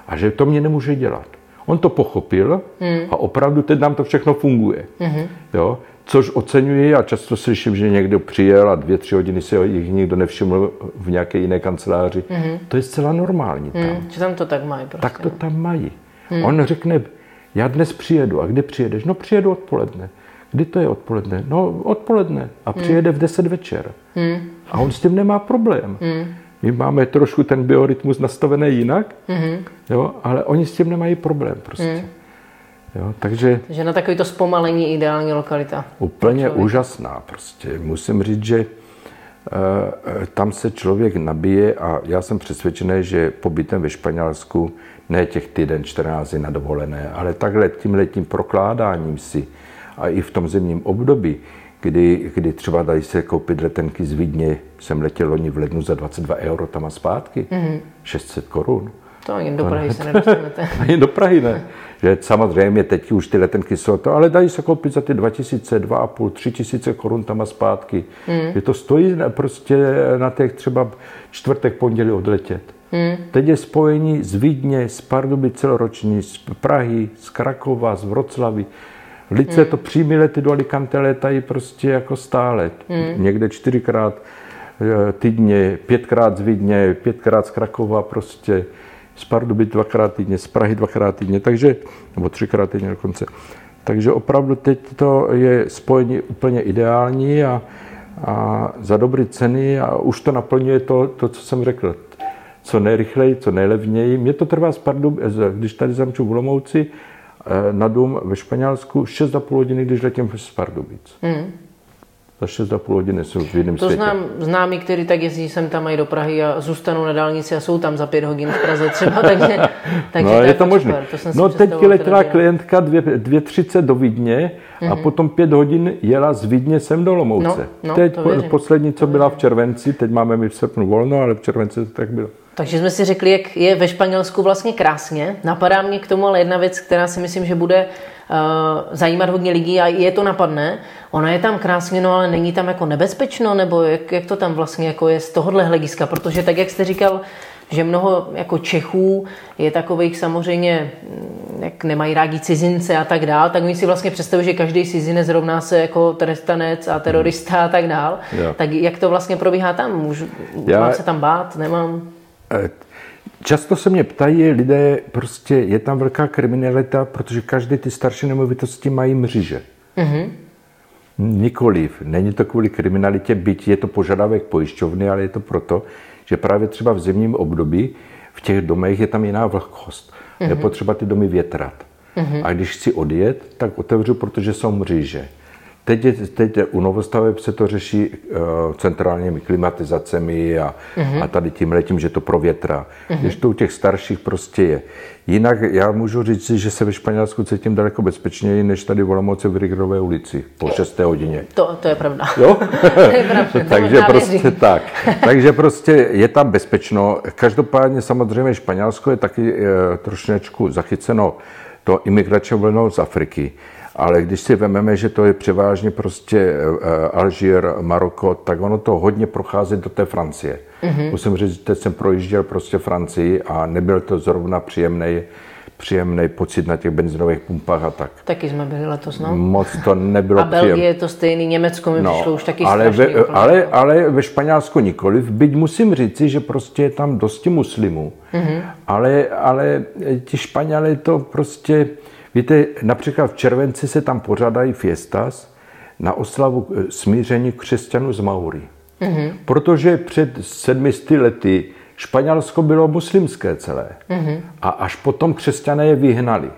Speaker 2: A že to mě nemůže dělat. On to pochopil hmm. a opravdu teď nám to všechno funguje. Hmm. Jo? Což oceňuji a často slyším, že někdo přijel a dvě, tři hodiny si jich nikdo nevšiml v nějaké jiné kanceláři. Mm-hmm. To je zcela normální tam. Mm,
Speaker 1: že tam to tak mají prostě.
Speaker 2: Tak to tam mají. Mm. On řekne, já dnes přijedu. A kdy přijedeš? No přijedu odpoledne. Kdy to je odpoledne? No odpoledne. A hmm. přijede mm. v 10 večer. Mm. A on s tím nemá problém. Mm. My máme trošku ten biorytmus nastavený jinak, mm. jo, ale oni s tím nemají problém prostě. Mm. Jo, takže,
Speaker 1: takže na takovýto zpomalení ideální lokalita.
Speaker 2: Úplně úžasná prostě. Musím říct, že e, tam se člověk nabije a já jsem přesvědčený, že pobytem ve Španělsku ne těch týden 14 na dovolené, ale takhle tím letím prokládáním si a i v tom zimním období, kdy, kdy třeba dají se koupit letenky z Vídně, jsem letěl loni v lednu za 22 euro tam a zpátky, mm-hmm. 600 korun.
Speaker 1: To ani do Prahy se nedostanete.
Speaker 2: ani do Prahy ne. Že samozřejmě teď už ty letenky jsou to, ale dají se koupit za ty 2000, 2,5, 3000 korun tam a zpátky. Hmm. Že to stojí prostě na těch třeba čtvrtek, pondělí odletět. Hmm. Teď je spojení z Vídně, z Pardubic celoroční, z Prahy, z Krakova, z Vroclavy. Lice hmm. to přímý lety do Alicante létají prostě jako stále. Hmm. Někde čtyřikrát eh, týdně, pětkrát z Vídně, pětkrát z Krakova prostě z Pardubic dvakrát týdně, z Prahy dvakrát týdně, takže, nebo třikrát týdně dokonce. Takže opravdu teď to je spojení úplně ideální a, a za dobré ceny a už to naplňuje to, to, co jsem řekl. Co nejrychleji, co nejlevněji. Mně to trvá z Pardubic, když tady zamču v Lomouci eh, na dům ve Španělsku 6,5 hodiny, když letím z Pardubic. Mm za 6,5 hodiny jsou v jiném
Speaker 1: to světě. znám známí, kteří tak jezdí sem tam mají do Prahy a zůstanou na dálnici a jsou tam za pět hodin v Praze třeba, takže, takže
Speaker 2: no, to je to možné. No teď letěla klientka 2.30 do Vídně mm-hmm. a mhm. potom pět hodin jela z Vídně sem do Lomouce. No, no, teď po, poslední, co byla v červenci, teď máme mi v srpnu volno, ale v červenci to tak bylo.
Speaker 1: Takže jsme si řekli, jak je ve Španělsku vlastně krásně. Napadá mě k tomu ale jedna věc, která si myslím, že bude uh, zajímat hodně lidí a je to napadne. Ono je tam krásně, no ale není tam jako nebezpečno, nebo jak, jak to tam vlastně jako je z tohohle hlediska? Protože tak, jak jste říkal, že mnoho jako Čechů je takových samozřejmě, mm, jak nemají rádi cizince a tak dál, tak oni si vlastně představují, že každý cizinec rovná se jako trestanec a terorista a tak dál. Jo. Tak jak to vlastně probíhá tam? Můžu, Já... Mám se tam bát? Nemám?
Speaker 2: Eh, často se mě ptají lidé, prostě je tam velká kriminalita, protože každé ty starší nemovitosti mají mříže. Mm-hmm. Nikoliv. Není to kvůli kriminalitě, byť je to požadavek pojišťovny, ale je to proto, že právě třeba v zimním období v těch domech je tam jiná vlhkost. Mm-hmm. Je mhm. potřeba ty domy větrat. Mm-hmm. A když chci odjet, tak otevřu, protože jsou mříže. Teď, je, teď je, u novostaveb se to řeší uh, centrálními klimatizacemi a, uh-huh. a tady tím letím, že to provětrá. Uh-huh. Když to u těch starších prostě je. Jinak já můžu říct, že se ve Španělsku cítím daleko bezpečněji, než tady v Olomouci v Rigrové ulici po 6. hodině.
Speaker 1: To, to je pravda.
Speaker 2: Jo? to je pravda. Takže prostě tak. Takže prostě je tam bezpečno. Každopádně samozřejmě Španělsko je taky uh, trošičku zachyceno to imigrační vlnou z Afriky. Ale když si vezmeme, že to je převážně prostě eh, Alžír, Maroko, tak ono to hodně prochází do té Francie. Mm-hmm. Musím říct, že jsem projížděl prostě Francii a nebyl to zrovna příjemný příjemný pocit na těch benzinových pumpách a tak.
Speaker 1: Taky jsme byli letos, no.
Speaker 2: Moc to nebylo
Speaker 1: A Belgie příjem. je to stejný, Německo mi no, přišlo už taky
Speaker 2: ale ve, ale, ale ve Španělsku nikoliv, byť musím říci, že prostě je tam dosti muslimů, mm-hmm. ale, ale ti Španělé to prostě, víte, například v červenci se tam pořádají fiestas na oslavu eh, smíření křesťanů z Maury. Mm-hmm. Protože před sedmi lety Španělsko bylo muslimské celé. Mm-hmm. A až potom křesťané je vyhnali.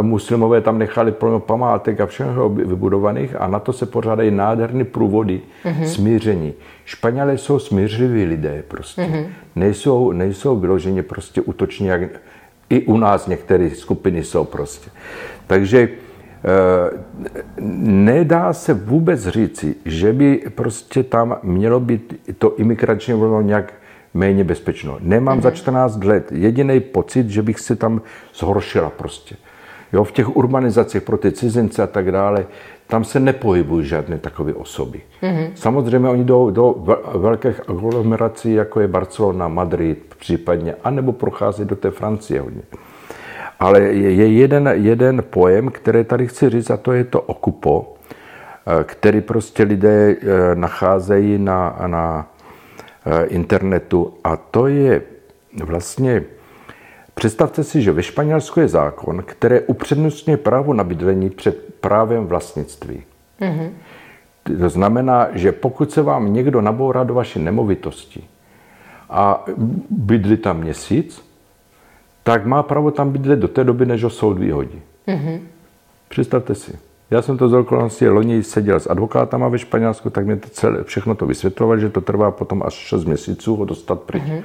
Speaker 2: Muslimové tam nechali plno památek a všeho vybudovaných a na to se pořádají nádherné průvody mm-hmm. smíření. Španělé jsou smířliví lidé prostě. Mm-hmm. Nejsou, nejsou vyloženě prostě útoční, jak i u nás některé skupiny jsou prostě. Takže e, nedá se vůbec říci, že by prostě tam mělo být to imigrační vlno nějak méně bezpečno. Nemám mm-hmm. za 14 mhm. let jediný pocit, že bych se tam zhoršila prostě. Jo, v těch urbanizacích pro ty cizince a tak dále, tam se nepohybují žádné takové osoby. Mm-hmm. Samozřejmě oni jdou do velkých aglomerací, jako je Barcelona, Madrid případně, anebo prochází do té Francie hodně. Ale je jeden, jeden pojem, který tady chci říct, a to je to okupo, eh, který prostě lidé eh, nacházejí na, na Eh, internetu a to je vlastně, představte si, že ve Španělsku je zákon, který upřednostňuje právo na bydlení před právem vlastnictví. Mm-hmm. To znamená, že pokud se vám někdo nabourá do vaší nemovitosti a bydlí tam měsíc, tak má právo tam bydlet do té doby, než ho soud vyhodí. Mm-hmm. Představte si. Já jsem to z okolností loni seděl s advokátama ve Španělsku, tak mě to celé, všechno to vysvětloval, že to trvá potom až 6 měsíců ho dostat pryč. Mm-hmm.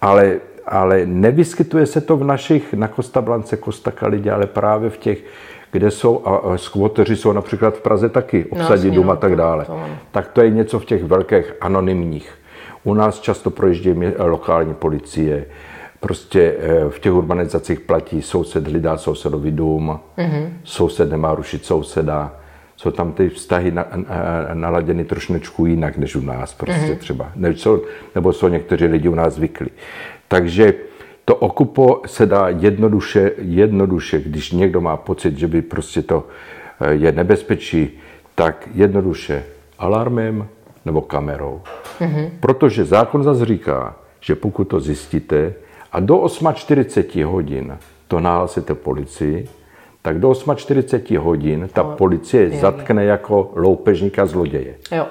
Speaker 2: Ale, ale nevyskytuje se to v našich, na Costa Blance, Costa Calidě, ale právě v těch, kde jsou, a skvoteři jsou například v Praze taky, no, obsadí no, dům a tak dále. To, to, tak to je něco v těch velkých anonymních. U nás často projíždí lokální policie, Prostě eh, v těch urbanizacích platí soused hlídá sousedovi dům, mm-hmm. soused nemá rušit souseda. Jsou tam ty vztahy na, na, naladěny trošičku jinak než u nás prostě mm-hmm. třeba. Nebo jsou, nebo jsou někteří lidi u nás zvyklí. Takže to okupo se dá jednoduše, jednoduše, když někdo má pocit, že by prostě to eh, je nebezpečí, tak jednoduše alarmem nebo kamerou. Mm-hmm. Protože zákon zase říká, že pokud to zjistíte, a do 8.40 hodin to nahlásíte policii, tak do 8.40 hodin ta no, policie je, zatkne jako loupežníka zloděje.
Speaker 1: Jo.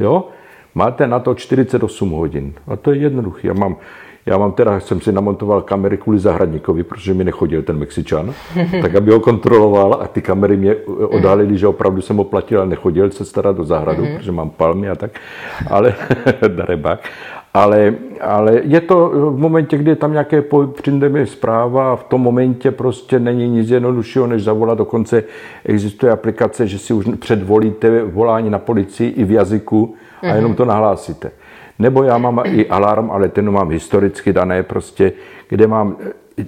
Speaker 2: Jo? Máte na to 48 hodin. A to je jednoduché. Já mám, já mám teda, jsem si namontoval kamery kvůli zahradníkovi, protože mi nechodil ten Mexičan, tak aby ho kontroloval a ty kamery mě odhalily, že opravdu jsem ho platil a nechodil se starat do zahradu, mm-hmm. protože mám palmy a tak, ale darebák. Ale, ale je to v momentě, kdy je tam nějaké přijde mi zpráva a v tom momentě prostě není nic jednoduššího, než zavolat. Dokonce existuje aplikace, že si už předvolíte volání na policii i v jazyku a mhm. jenom to nahlásíte. Nebo já mám i alarm, ale ten mám historicky dané prostě, kde mám e,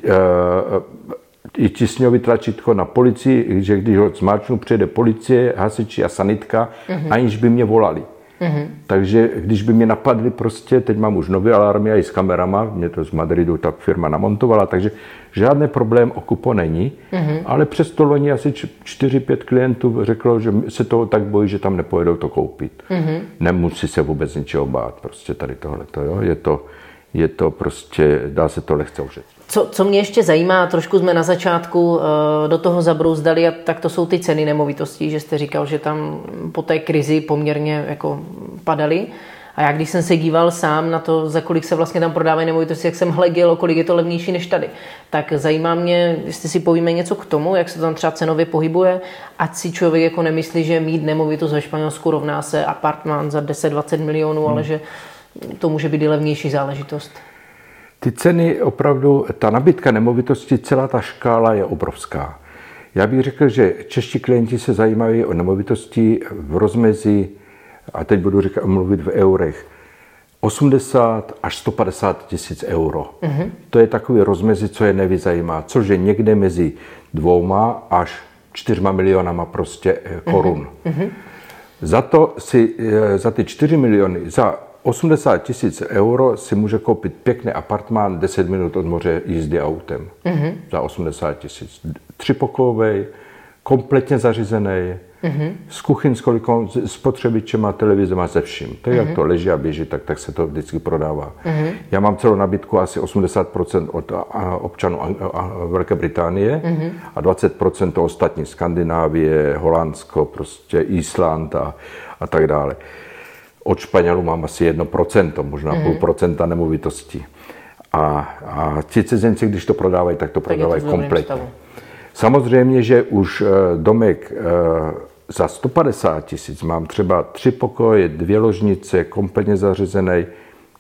Speaker 2: i tisňový tlačítko na policii, že když ho zmáčnu, přijde policie, hasiči a sanitka, mm-hmm. aniž by mě volali. Mm-hmm. Takže když by mě napadli prostě, teď mám už nové alarmy a i s kamerama, mě to z Madridu ta firma namontovala, takže žádný problém okupo není, mm-hmm. ale přesto loni asi 4-5 klientů řeklo, že se toho tak bojí, že tam nepojedou to koupit. Mm-hmm. Nemusí se vůbec ničeho bát, prostě tady tohle. Jo? Je, to, je to prostě, dá se to lehce užít.
Speaker 1: Co, co mě ještě zajímá, trošku jsme na začátku uh, do toho zabrouzdali, a tak to jsou ty ceny nemovitostí, že jste říkal, že tam po té krizi poměrně jako padaly. A já když jsem se díval sám na to, za kolik se vlastně tam prodávají nemovitosti, jak jsem hleděl, kolik je to levnější než tady, tak zajímá mě, jestli si povíme něco k tomu, jak se to tam třeba cenově pohybuje, ať si člověk jako nemyslí, že mít nemovitost ve Španělsku rovná se apartmán za 10-20 milionů, hmm. ale že to může být i levnější záležitost.
Speaker 2: Ty ceny opravdu, ta nabídka nemovitosti, celá ta škála je obrovská. Já bych řekl, že čeští klienti se zajímají o nemovitosti v rozmezí, a teď budu říkat, mluvit v eurech, 80 až 150 tisíc euro. Mm-hmm. To je takový rozmezí, co je neví zajímá, což je někde mezi dvouma až čtyřma milionama prostě eh, korun. Mm-hmm. Za to si, eh, za ty 4 miliony, za 80 tisíc euro si může koupit pěkný apartmán 10 minut od moře jízdy autem. Mm-hmm. Za 80 tisíc. Třipokojový, kompletně zařízený, mm-hmm. s kuchyňskou spotřebičem a televizem a ze vším. Tak mm-hmm. jak mhm. to leží a běží, tak, tak se to vždycky prodává. Mm-hmm. Já mám celou nabídku asi 80% od občanů Velké Británie mm-hmm. a 20% to ostatní Skandinávie, Holandsko, prostě Island a, a tak dále. Od Španělů mám asi 1%, možná mm-hmm. půl procenta nemovitostí. A, a ti cizinci, když to prodávají, tak to tak prodávají kompletně. Samozřejmě, že už eh, domek eh, za 150 tisíc mám třeba tři pokoje, dvě ložnice, kompletně zařízený,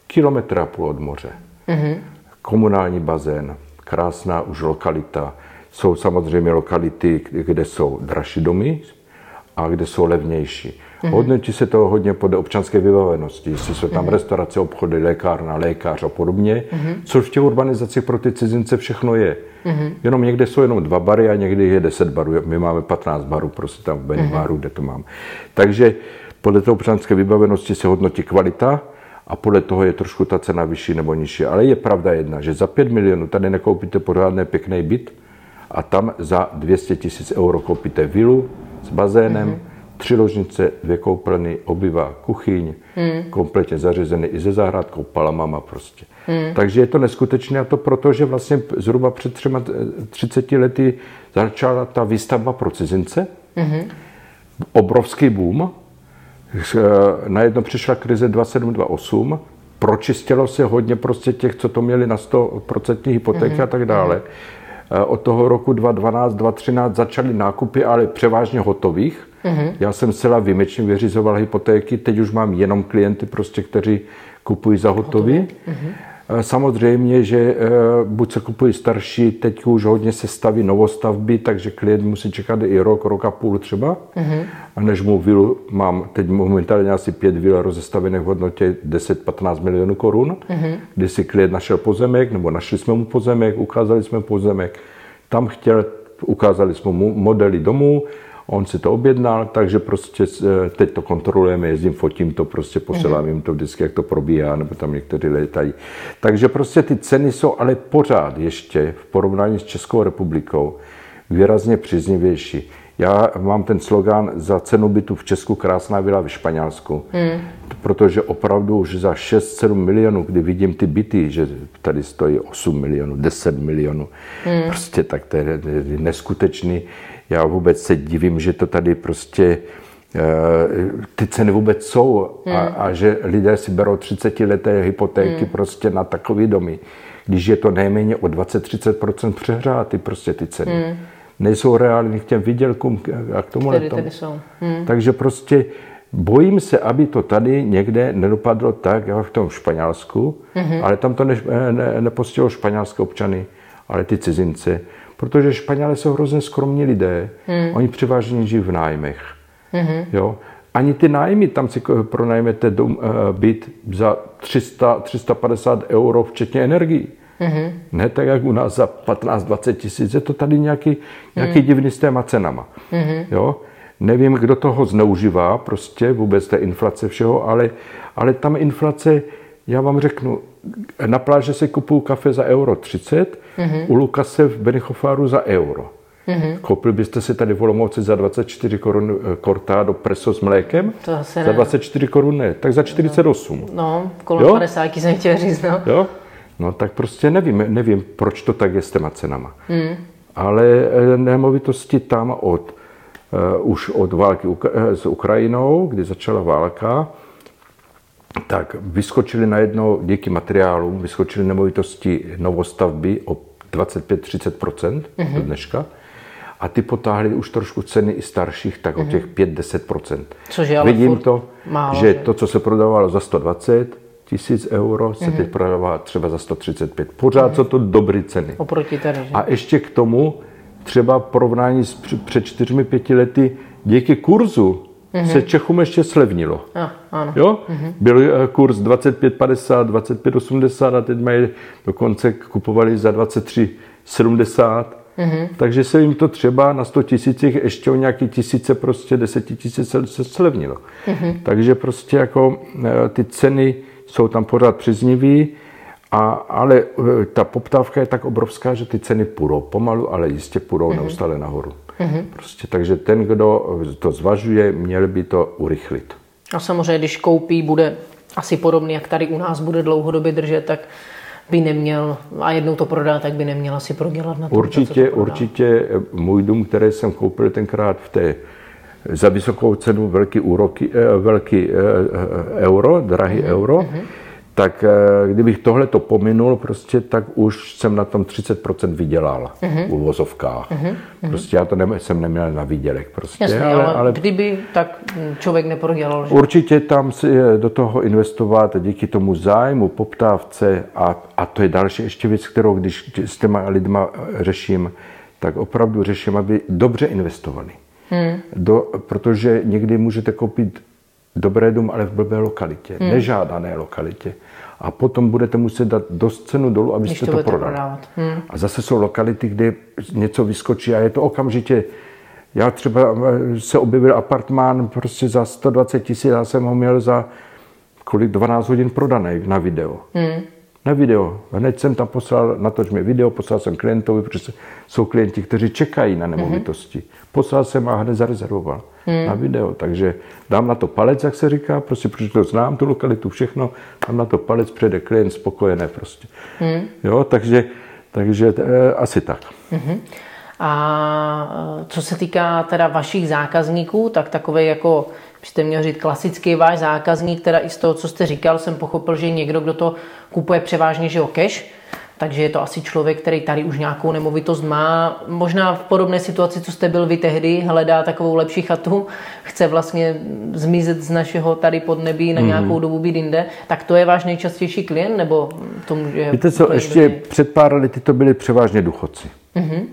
Speaker 2: kilometr a půl od moře. Mm-hmm. Komunální bazén, krásná už lokalita. Jsou samozřejmě lokality, kde jsou dražší domy a kde jsou levnější. Mm-hmm. Hodnotí se to hodně podle občanské vybavenosti, jestli jsou tam mm-hmm. restaurace, obchody, lékárna, lékař a podobně, mm-hmm. což v těch urbanizacích pro ty cizince všechno je. Mm-hmm. Jenom někde jsou jenom dva bary a někdy je deset barů. My máme 15 barů, prostě tam v Benimáru, mm-hmm. kde to mám. Takže podle té občanské vybavenosti se hodnotí kvalita a podle toho je trošku ta cena vyšší nebo nižší. Ale je pravda jedna, že za 5 milionů tady nekoupíte pořádný pěkný byt a tam za 200 tisíc euro koupíte vilu s bazénem, mm-hmm tři ložnice, dvě koupelny, obyva, kuchyň, hmm. kompletně zařízený i ze zahrádkou, palamama prostě. Hmm. Takže je to neskutečné a to proto, že vlastně zhruba před třema, 30 lety začala ta výstavba pro cizince. Hmm. Obrovský boom. Najednou přišla krize 2728, pročistilo se hodně prostě těch, co to měli na 100% hypotéky hmm. a tak dále. Hmm. Od toho roku 2012, 2013 začaly nákupy, ale převážně hotových Mm-hmm. Já jsem celá výjimečně vyřizoval hypotéky, teď už mám jenom klienty, prostě, kteří kupují za hotový. Mm-hmm. Samozřejmě, že eh, buď se kupují starší, teď už hodně se staví novostavby, takže klient musí čekat i rok, rok a půl třeba. Mm-hmm. A než mu vilu mám teď momentálně asi pět vil rozestavených v hodnotě 10-15 milionů korun, mm-hmm. kdy si klient našel pozemek, nebo našli jsme mu pozemek, ukázali jsme pozemek. Tam chtěl, ukázali jsme mu modely domů, On si to objednal, takže prostě eh, teď to kontrolujeme, jezdím, fotím to, prostě posílám jim to vždycky, jak to probíhá, nebo tam někteří létají. Takže prostě ty ceny jsou ale pořád ještě v porovnání s Českou republikou výrazně příznivější. Já mám ten slogan za cenu bytu v Česku krásná vila v Španělsku, hmm. protože opravdu už za 6-7 milionů, kdy vidím ty byty, že tady stojí 8 milionů, 10 milionů, hmm. prostě tak to je neskutečný. Já vůbec se divím, že to tady prostě eh, ty ceny vůbec jsou hmm. a, a že lidé si berou 30 leté hypotéky hmm. prostě na takový domy, když je to nejméně o 20-30% přehráty prostě ty ceny. Hmm. Nejsou reální k těm výdělkům a k tomu
Speaker 1: tady jsou. Hmm.
Speaker 2: Takže prostě bojím se, aby to tady někde nedopadlo tak, jako v tom Španělsku, hmm. ale tam to ne, ne, nepostihlo španělské občany, ale ty cizince protože Španělé jsou hrozně skromní lidé, hmm. oni převážně žijí v nájmech. Hmm. Jo? Ani ty nájmy, tam si pronajmete dom, uh, byt za 300, 350 euro, včetně energii. Mm-hmm. Ne tak, jak u nás za 15-20 tisíc. Je to tady nějaký, nějaký mm. divný s téma cenama. Mm-hmm. Jo? Nevím, kdo toho zneužívá, prostě vůbec té inflace všeho, ale, ale tam inflace, já vám řeknu, na pláži si kupuju kafe za euro 30, mm-hmm. u Lukase v Benichofáru za euro. Mm-hmm. Koupil byste si tady v Olomouci za 24 korun kortádo eh, preso s mlékem?
Speaker 1: To asi ne.
Speaker 2: Za 24 korun ne, tak za 48.
Speaker 1: No, kolem jo? 50 jsem chtěl říct, no.
Speaker 2: Jo? No tak prostě nevím, nevím, proč to tak je s těma cenama. Mm. Ale eh, nemovitosti tam od, uh, už od války s Ukrajinou, kdy začala válka, tak vyskočily najednou díky materiálům, vyskočily nemovitosti novostavby o 25-30% mm-hmm. do mhm. dneška. A ty potáhly už trošku ceny i starších, tak mm-hmm. o mhm. těch 5-10%.
Speaker 1: Což je ale
Speaker 2: Vidím to, málo, že, že to, co se prodávalo za 120 tisíc euro, se mm-hmm. teď prodává třeba za 135. Pořád mm-hmm. jsou to dobré ceny.
Speaker 1: Oproti tady, že?
Speaker 2: A ještě k tomu třeba porovnání s před 4-5 lety díky kurzu mm-hmm. se Čechům ještě slevnilo.
Speaker 1: A, ano.
Speaker 2: Jo? Mm-hmm. Byl eh, kurz 25,50, 25,80 a teď mají dokonce kupovali za 23,70. Mm-hmm. Takže se jim to třeba na 100 tisících ještě o nějaký tisíce, prostě 10 tisíc se slevnilo. Mm-hmm. Takže prostě jako eh, ty ceny jsou tam pořád příznivý, a, ale eh, ta poptávka je tak obrovská, že ty ceny půjdou pomalu, ale jistě půjdou mm-hmm. neustále nahoru. Mm-hmm. Prostě, takže ten, kdo to zvažuje, měl by to urychlit.
Speaker 1: A samozřejmě, když koupí, bude asi podobný, jak tady u nás bude dlouhodobě držet, tak by neměl, a jednou to prodá, tak by neměl asi prodělat na to.
Speaker 2: Určitě, to určitě můj dům, který jsem koupil tenkrát v té za vysokou cenu velký úroky, eh, velký eh, euro, drahý mm-hmm. euro, mm-hmm tak eh, kdybych tohle to pominul, prostě, tak už jsem na tom 30% vydělal uh-huh. v uvozovkách. Uh-huh. Prostě já to ne, jsem neměl na výdělek. Prostě,
Speaker 1: Jasně, ale, ale, kdyby, tak člověk neprodělal. Že?
Speaker 2: Určitě tam si do toho investovat díky tomu zájmu, poptávce a, a to je další ještě věc, kterou když s těma lidma řeším, tak opravdu řeším, aby dobře investovali. Hmm. Do, protože někdy můžete koupit dobré dům, ale v blbé lokalitě, hmm. nežádané lokalitě. A potom budete muset dát dost cenu dolů, abyste to, to prodali. Hmm. A zase jsou lokality, kde něco vyskočí a je to okamžitě. Já třeba eh, se objevil apartmán prostě za 120 tisíc, já jsem ho měl za kolik 12 hodin prodaný na video. Hmm na video. Hned jsem tam poslal, natoč mi video, poslal jsem klientovi, protože jsou klienti, kteří čekají na nemovitosti. Mm-hmm. Poslal jsem a hned zarezervoval mm. na video. Takže dám na to palec, jak se říká, prostě, protože to znám, tu lokalitu, všechno, dám na to palec, přijde klient spokojené prostě. Mm. Jo, takže, takže e, asi tak. Mm-hmm.
Speaker 1: A eh, co se týká teda vašich zákazníků, tak takové jako byste měl říct klasický váš zákazník, teda i z toho, co jste říkal, jsem pochopil, že někdo, kdo to kupuje převážně, že o cash, takže je to asi člověk, který tady už nějakou nemovitost má. Možná v podobné situaci, co jste byl vy tehdy, hledá takovou lepší chatu, chce vlastně zmizet z našeho tady podnebí na mm-hmm. nějakou dobu být jinde. Tak to je váš nejčastější klient, nebo to může...
Speaker 2: Víte co, ještě před pár lety to byli převážně důchodci. Mm-hmm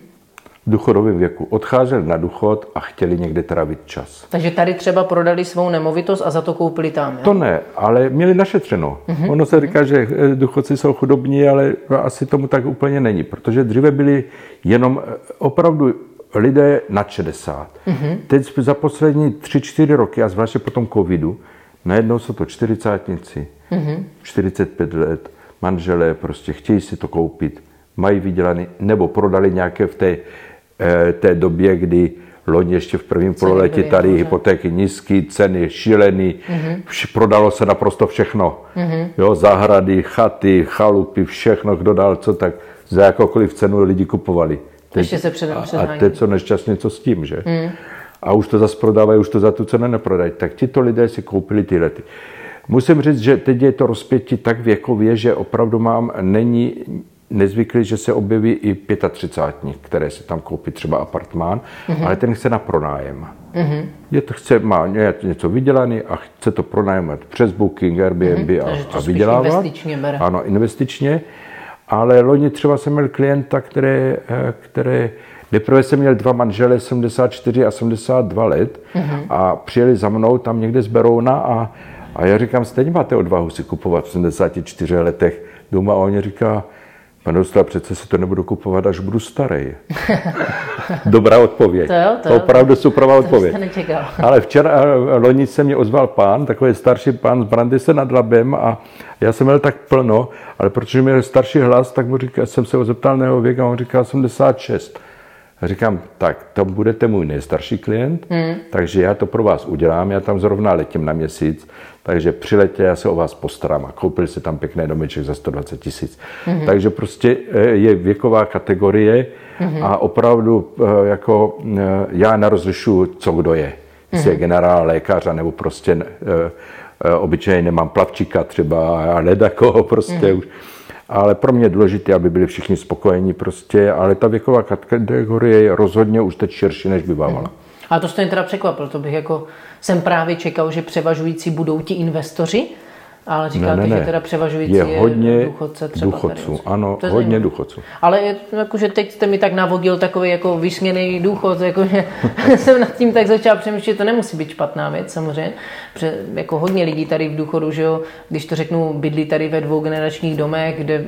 Speaker 2: v důchodovém věku odcházeli na důchod a chtěli někde trávit čas.
Speaker 1: Takže tady třeba prodali svou nemovitost a za to koupili tam,
Speaker 2: jo? To ne, ale měli našetřeno. Uh-huh. Ono se říká, že eh, důchodci jsou chudobní, ale asi tomu tak úplně není, protože dříve byli jenom eh, opravdu lidé nad 60. Uh-huh. Teď za poslední 3-4 roky, a zvláště po tom covidu, najednou jsou to čtyřicátnici, uh-huh. 45 let, manželé prostě chtějí si to koupit, mají vydělaný, nebo prodali nějaké v té té době, kdy loni ještě v prvním pololetí tady hypotéky nízké, ceny šílený, mm-hmm. prodalo se naprosto všechno. Mm-hmm. Jo, zahrady, chaty, chalupy, všechno, kdo dal co, tak za jakoukoliv cenu lidi kupovali.
Speaker 1: Teď, ještě se před,
Speaker 2: a, a teď co nešťastně, co s tím, že? Mm. A už to zase prodávají, už to za tu cenu neprodají. Tak tito lidé si koupili ty lety. Musím říct, že teď je to rozpětí tak věkově, že opravdu mám, není nezvyklý, že se objeví i 35 které si tam koupí třeba apartmán, mm-hmm. ale ten chce na pronájem. Mm-hmm. Je to chce, má něco vydělaný a chce to pronájmat přes Booking, Airbnb mm-hmm. a, a vydělávat.
Speaker 1: investičně bere.
Speaker 2: Ano, investičně. Ale loni třeba jsem měl klienta, které, eh, které Nejprve jsem měl dva manžele, 74 a 72 let mm-hmm. a přijeli za mnou tam někde z Berouna a, a já říkám, stejně máte odvahu si kupovat v 74 letech doma a oni říká, Pane Dostal, přece si to nebudu kupovat, až budu starý. Dobrá odpověď.
Speaker 1: To jo, to jo.
Speaker 2: Opravdu superová odpověď. Ale včera, eh, loni se mě ozval pán, takový starší pán z Brandise nad Labem a já jsem měl tak plno, ale protože měl starší hlas, tak mu říkal, jsem se ho zeptal na jeho věk a on říkal 86. A říkám, tak to budete můj nejstarší klient, hmm. takže já to pro vás udělám, já tam zrovna letím na měsíc, takže přiletě já se o vás postarám a koupili si tam pěkné domeček za 120 tisíc. Hmm. Takže prostě eh, je věková kategorie hmm. a opravdu eh, jako eh, já nerozlišu, co kdo je. Jestli hmm. je generál, lékař, nebo prostě obyčejně nemám plavčíka třeba a nedakoho prostě hmm. už ale pro mě je důležité, aby byli všichni spokojení prostě, ale ta věková kategorie je rozhodně už teď širší, než bývala.
Speaker 1: A to jste mě teda překvapil, to bych jako, jsem právě čekal, že převažující budou ti investoři, Ale říkáte,
Speaker 2: Ne, ne, ne.
Speaker 1: že teda převažující
Speaker 2: je hodně
Speaker 1: důchodce třeba
Speaker 2: důchodců.
Speaker 1: tady.
Speaker 2: Ano,
Speaker 1: To
Speaker 2: hodně
Speaker 1: zajímavé.
Speaker 2: důchodců.
Speaker 1: Ale je, jakože teď jste mi tak navodil takový jako vysněný důchod, jakože jsem nad tím tak začal přemýšlet, že to nemusí být špatná věc samozřejmě. Protože jako hodně lidí tady v důchodu, že jo, když to řeknu, bydlí tady ve dvou generačních domech, kde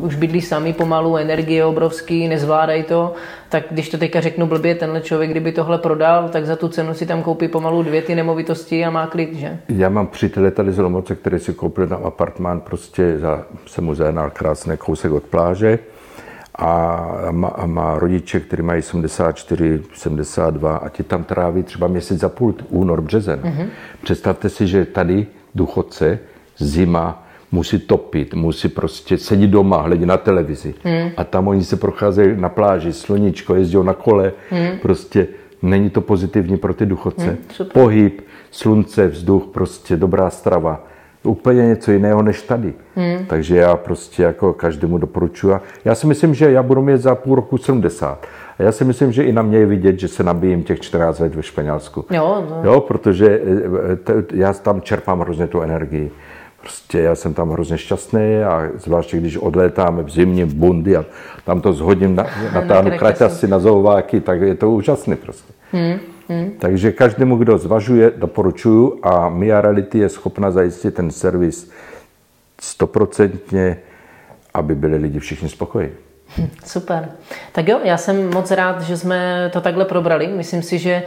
Speaker 1: už bydlí sami pomalu, energie je obrovský, nezvládají to, tak když to teďka řeknu blbě, tenhle člověk, kdyby tohle prodal, tak za tu cenu si tam koupí pomalu dvě ty nemovitosti a má klid, že?
Speaker 2: Já mám přítele tady z Lomoce, který si koupil tam apartmán, prostě za, jsem mu zajednal krásný kousek od pláže a má, a má rodiče, kteří mají 74, 72 a ti tam tráví třeba měsíc a půl, únor, březen. Mm-hmm. Představte si, že tady důchodce zima musí topit, musí prostě sedět doma, hledět na televizi. Mm. A tam oni se procházejí na pláži, sluníčko, jezdí na kole, mm. prostě není to pozitivní pro ty důchodce. Mm,
Speaker 1: super.
Speaker 2: Pohyb, slunce, vzduch, prostě dobrá strava. Úplně něco jiného než tady. Hmm. Takže já prostě jako každému doporučuji. Já si myslím, že já budu mít za půl roku 70. A já si myslím, že i na mě je vidět, že se nabíjím těch 14 let ve Španělsku.
Speaker 1: Jo, no.
Speaker 2: Jo, protože eh, t- já tam čerpám hrozně tu energii. Prostě já jsem tam hrozně šťastný a zvláště když odlétáme v zimě v bundy a tam to zhodím, na, natáhnu
Speaker 1: kraťasy.
Speaker 2: kraťasy na zouváky, tak je to úžasné prostě.
Speaker 1: Hmm,
Speaker 2: Takže každému, kdo zvažuje, doporučuju a Mia Reality je schopna zajistit ten servis stoprocentně, aby byli lidi všichni spokojení.
Speaker 1: Super. Tak jo, já jsem moc rád, že jsme to takhle probrali. Myslím si, že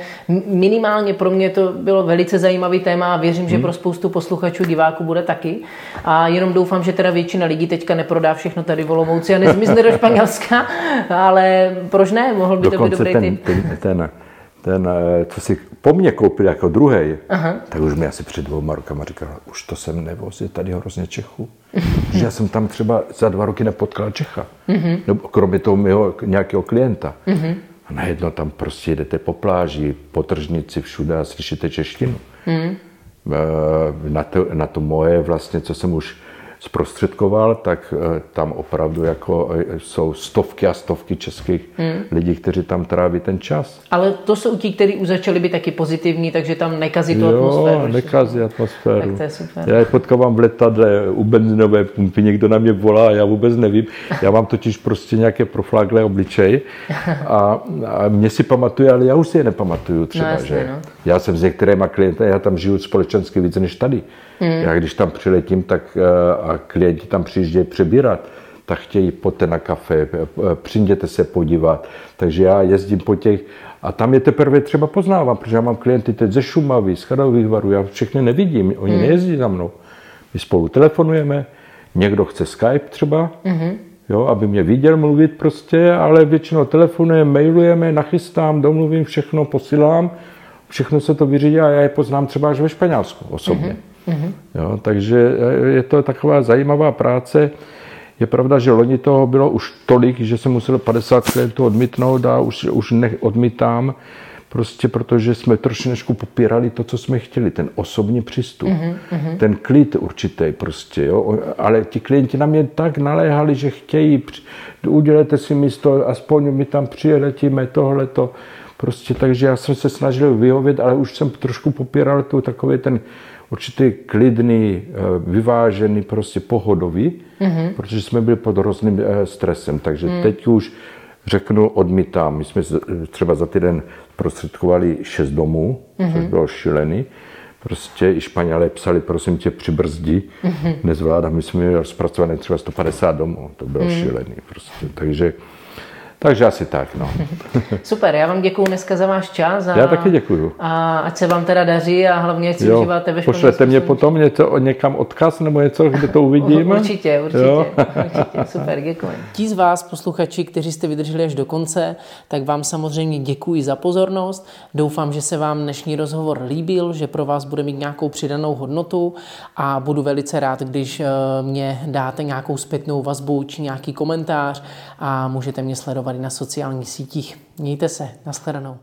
Speaker 1: minimálně pro mě to bylo velice zajímavý téma a věřím, že pro spoustu posluchačů, diváků bude taky. A jenom doufám, že teda většina lidí teďka neprodá všechno tady v Olomouci a nezmizne do Španělska, ale proč ne? Mohl by to být
Speaker 2: Dokonce
Speaker 1: dobrý
Speaker 2: ten,
Speaker 1: tip.
Speaker 2: ten, ten, ten, eh, co si po mně koupil jako druhý, tak už mi asi před dvouma rokama říkal, už to sem nevoz, je tady hrozně Čechů. že já jsem tam třeba za dva roky nepotkal Čecha. Nebo kromě toho mého nějakého klienta. A najednou tam prostě jdete po pláži, po tržnici, všude a slyšíte češtinu. Eh, Na to, na to moje vlastně, co jsem už zprostředkoval, tak eh, tam opravdu jako eh, jsou stovky a stovky českých lidí, kteří tam tráví ten čas.
Speaker 1: Ale to jsou ti, kteří už začali být taky pozitivní, takže tam nekazí tu atmosféru.
Speaker 2: Jo, nekazí atmosféru.
Speaker 1: Tak to je super.
Speaker 2: Já je potkávám v letadle u benzinové pumpy, někdo na mě volá a já vůbec nevím. Já mám totiž prostě nějaké profláklé obličej a, a mě si pamatuje, ale já už si je nepamatuju třeba,
Speaker 1: No jasně,
Speaker 2: že?
Speaker 1: no.
Speaker 2: Já jsem s některýma klienty, já tam žiju společensky víc než tady.
Speaker 1: Hmm.
Speaker 2: Já když tam přiletím, tak eh, a klienti tam přijíždějí přebírat, tak chtějí pojďte na kafe, eh, přijděte se podívat. Takže já jezdím po těch a tam je teprve třeba poznávám, protože já mám klienty teď ze Šumavy, z Chadových varů, já všechny nevidím, oni
Speaker 1: Hmm.
Speaker 2: nejezdí za mnou. My spolu telefonujeme, někdo chce Skype třeba,
Speaker 1: Mhm.
Speaker 2: jo, aby mě viděl mluvit prostě, ale většinou telefonujeme, mailujeme, nachystám, domluvím všechno, posílám, všechno se to vyřídí a já je poznám třeba až ve Španělsku osobně. Jo, takže eh, je to taková zajímavá práce. Je pravda, že loni toho bylo už tolik, že jsem musel 50 klientů odmítnout a už, už neodmítám, prostě protože jsme trošičku popírali to, co jsme chtěli, ten osobní přístup, ten klid určitý prostě, jo? Ale ti klienti na mě tak naléhali, že chtějí, udělejte si místo, aspoň my tam přijeletíme, tohleto, prostě, takže já jsem se snažil vyhovět, ale už jsem trošku popíral tu takový ten určitý klidný, eh, vyvážený, prostě pohodový, mm-hmm. protože jsme byli pod hrozným eh, stresem. Takže mm. teď už řeknu, odmítám. My jsme z- třeba za týden prostředkovali šest domů, mm-hmm. což bylo šílený. Prostě i Španělé psali, prosím tě, přibrzdi, mm-hmm. nezvládám. My jsme měli rozpracované třeba 150 domů, to bylo mm. šílený. Prostě. Takže, takže asi tak, no.
Speaker 1: Super, já vám děkuji dneska za váš čas. A,
Speaker 2: Já taky děkuju.
Speaker 1: A ať se vám teda daří a hlavně ať si užíváte ve
Speaker 2: pošlete mě potom něco, někam odkaz nebo něco, kde to uvidíme?
Speaker 1: Určitě, určitě,
Speaker 2: Jo?
Speaker 1: určitě. Super, děkuji. Ti z vás, posluchači, kteří jste vydrželi až do konce, tak vám samozřejmě děkuji za pozornost. Doufám, že se vám dnešní rozhovor líbil, že pro vás bude mít nějakou přidanou hodnotu a budu velice rád, když eh, mě dáte nějakou zpětnou vazbu či nějaký komentář a můžete mě sledovat i na sociálních sítích. Mějte se, nashledanou.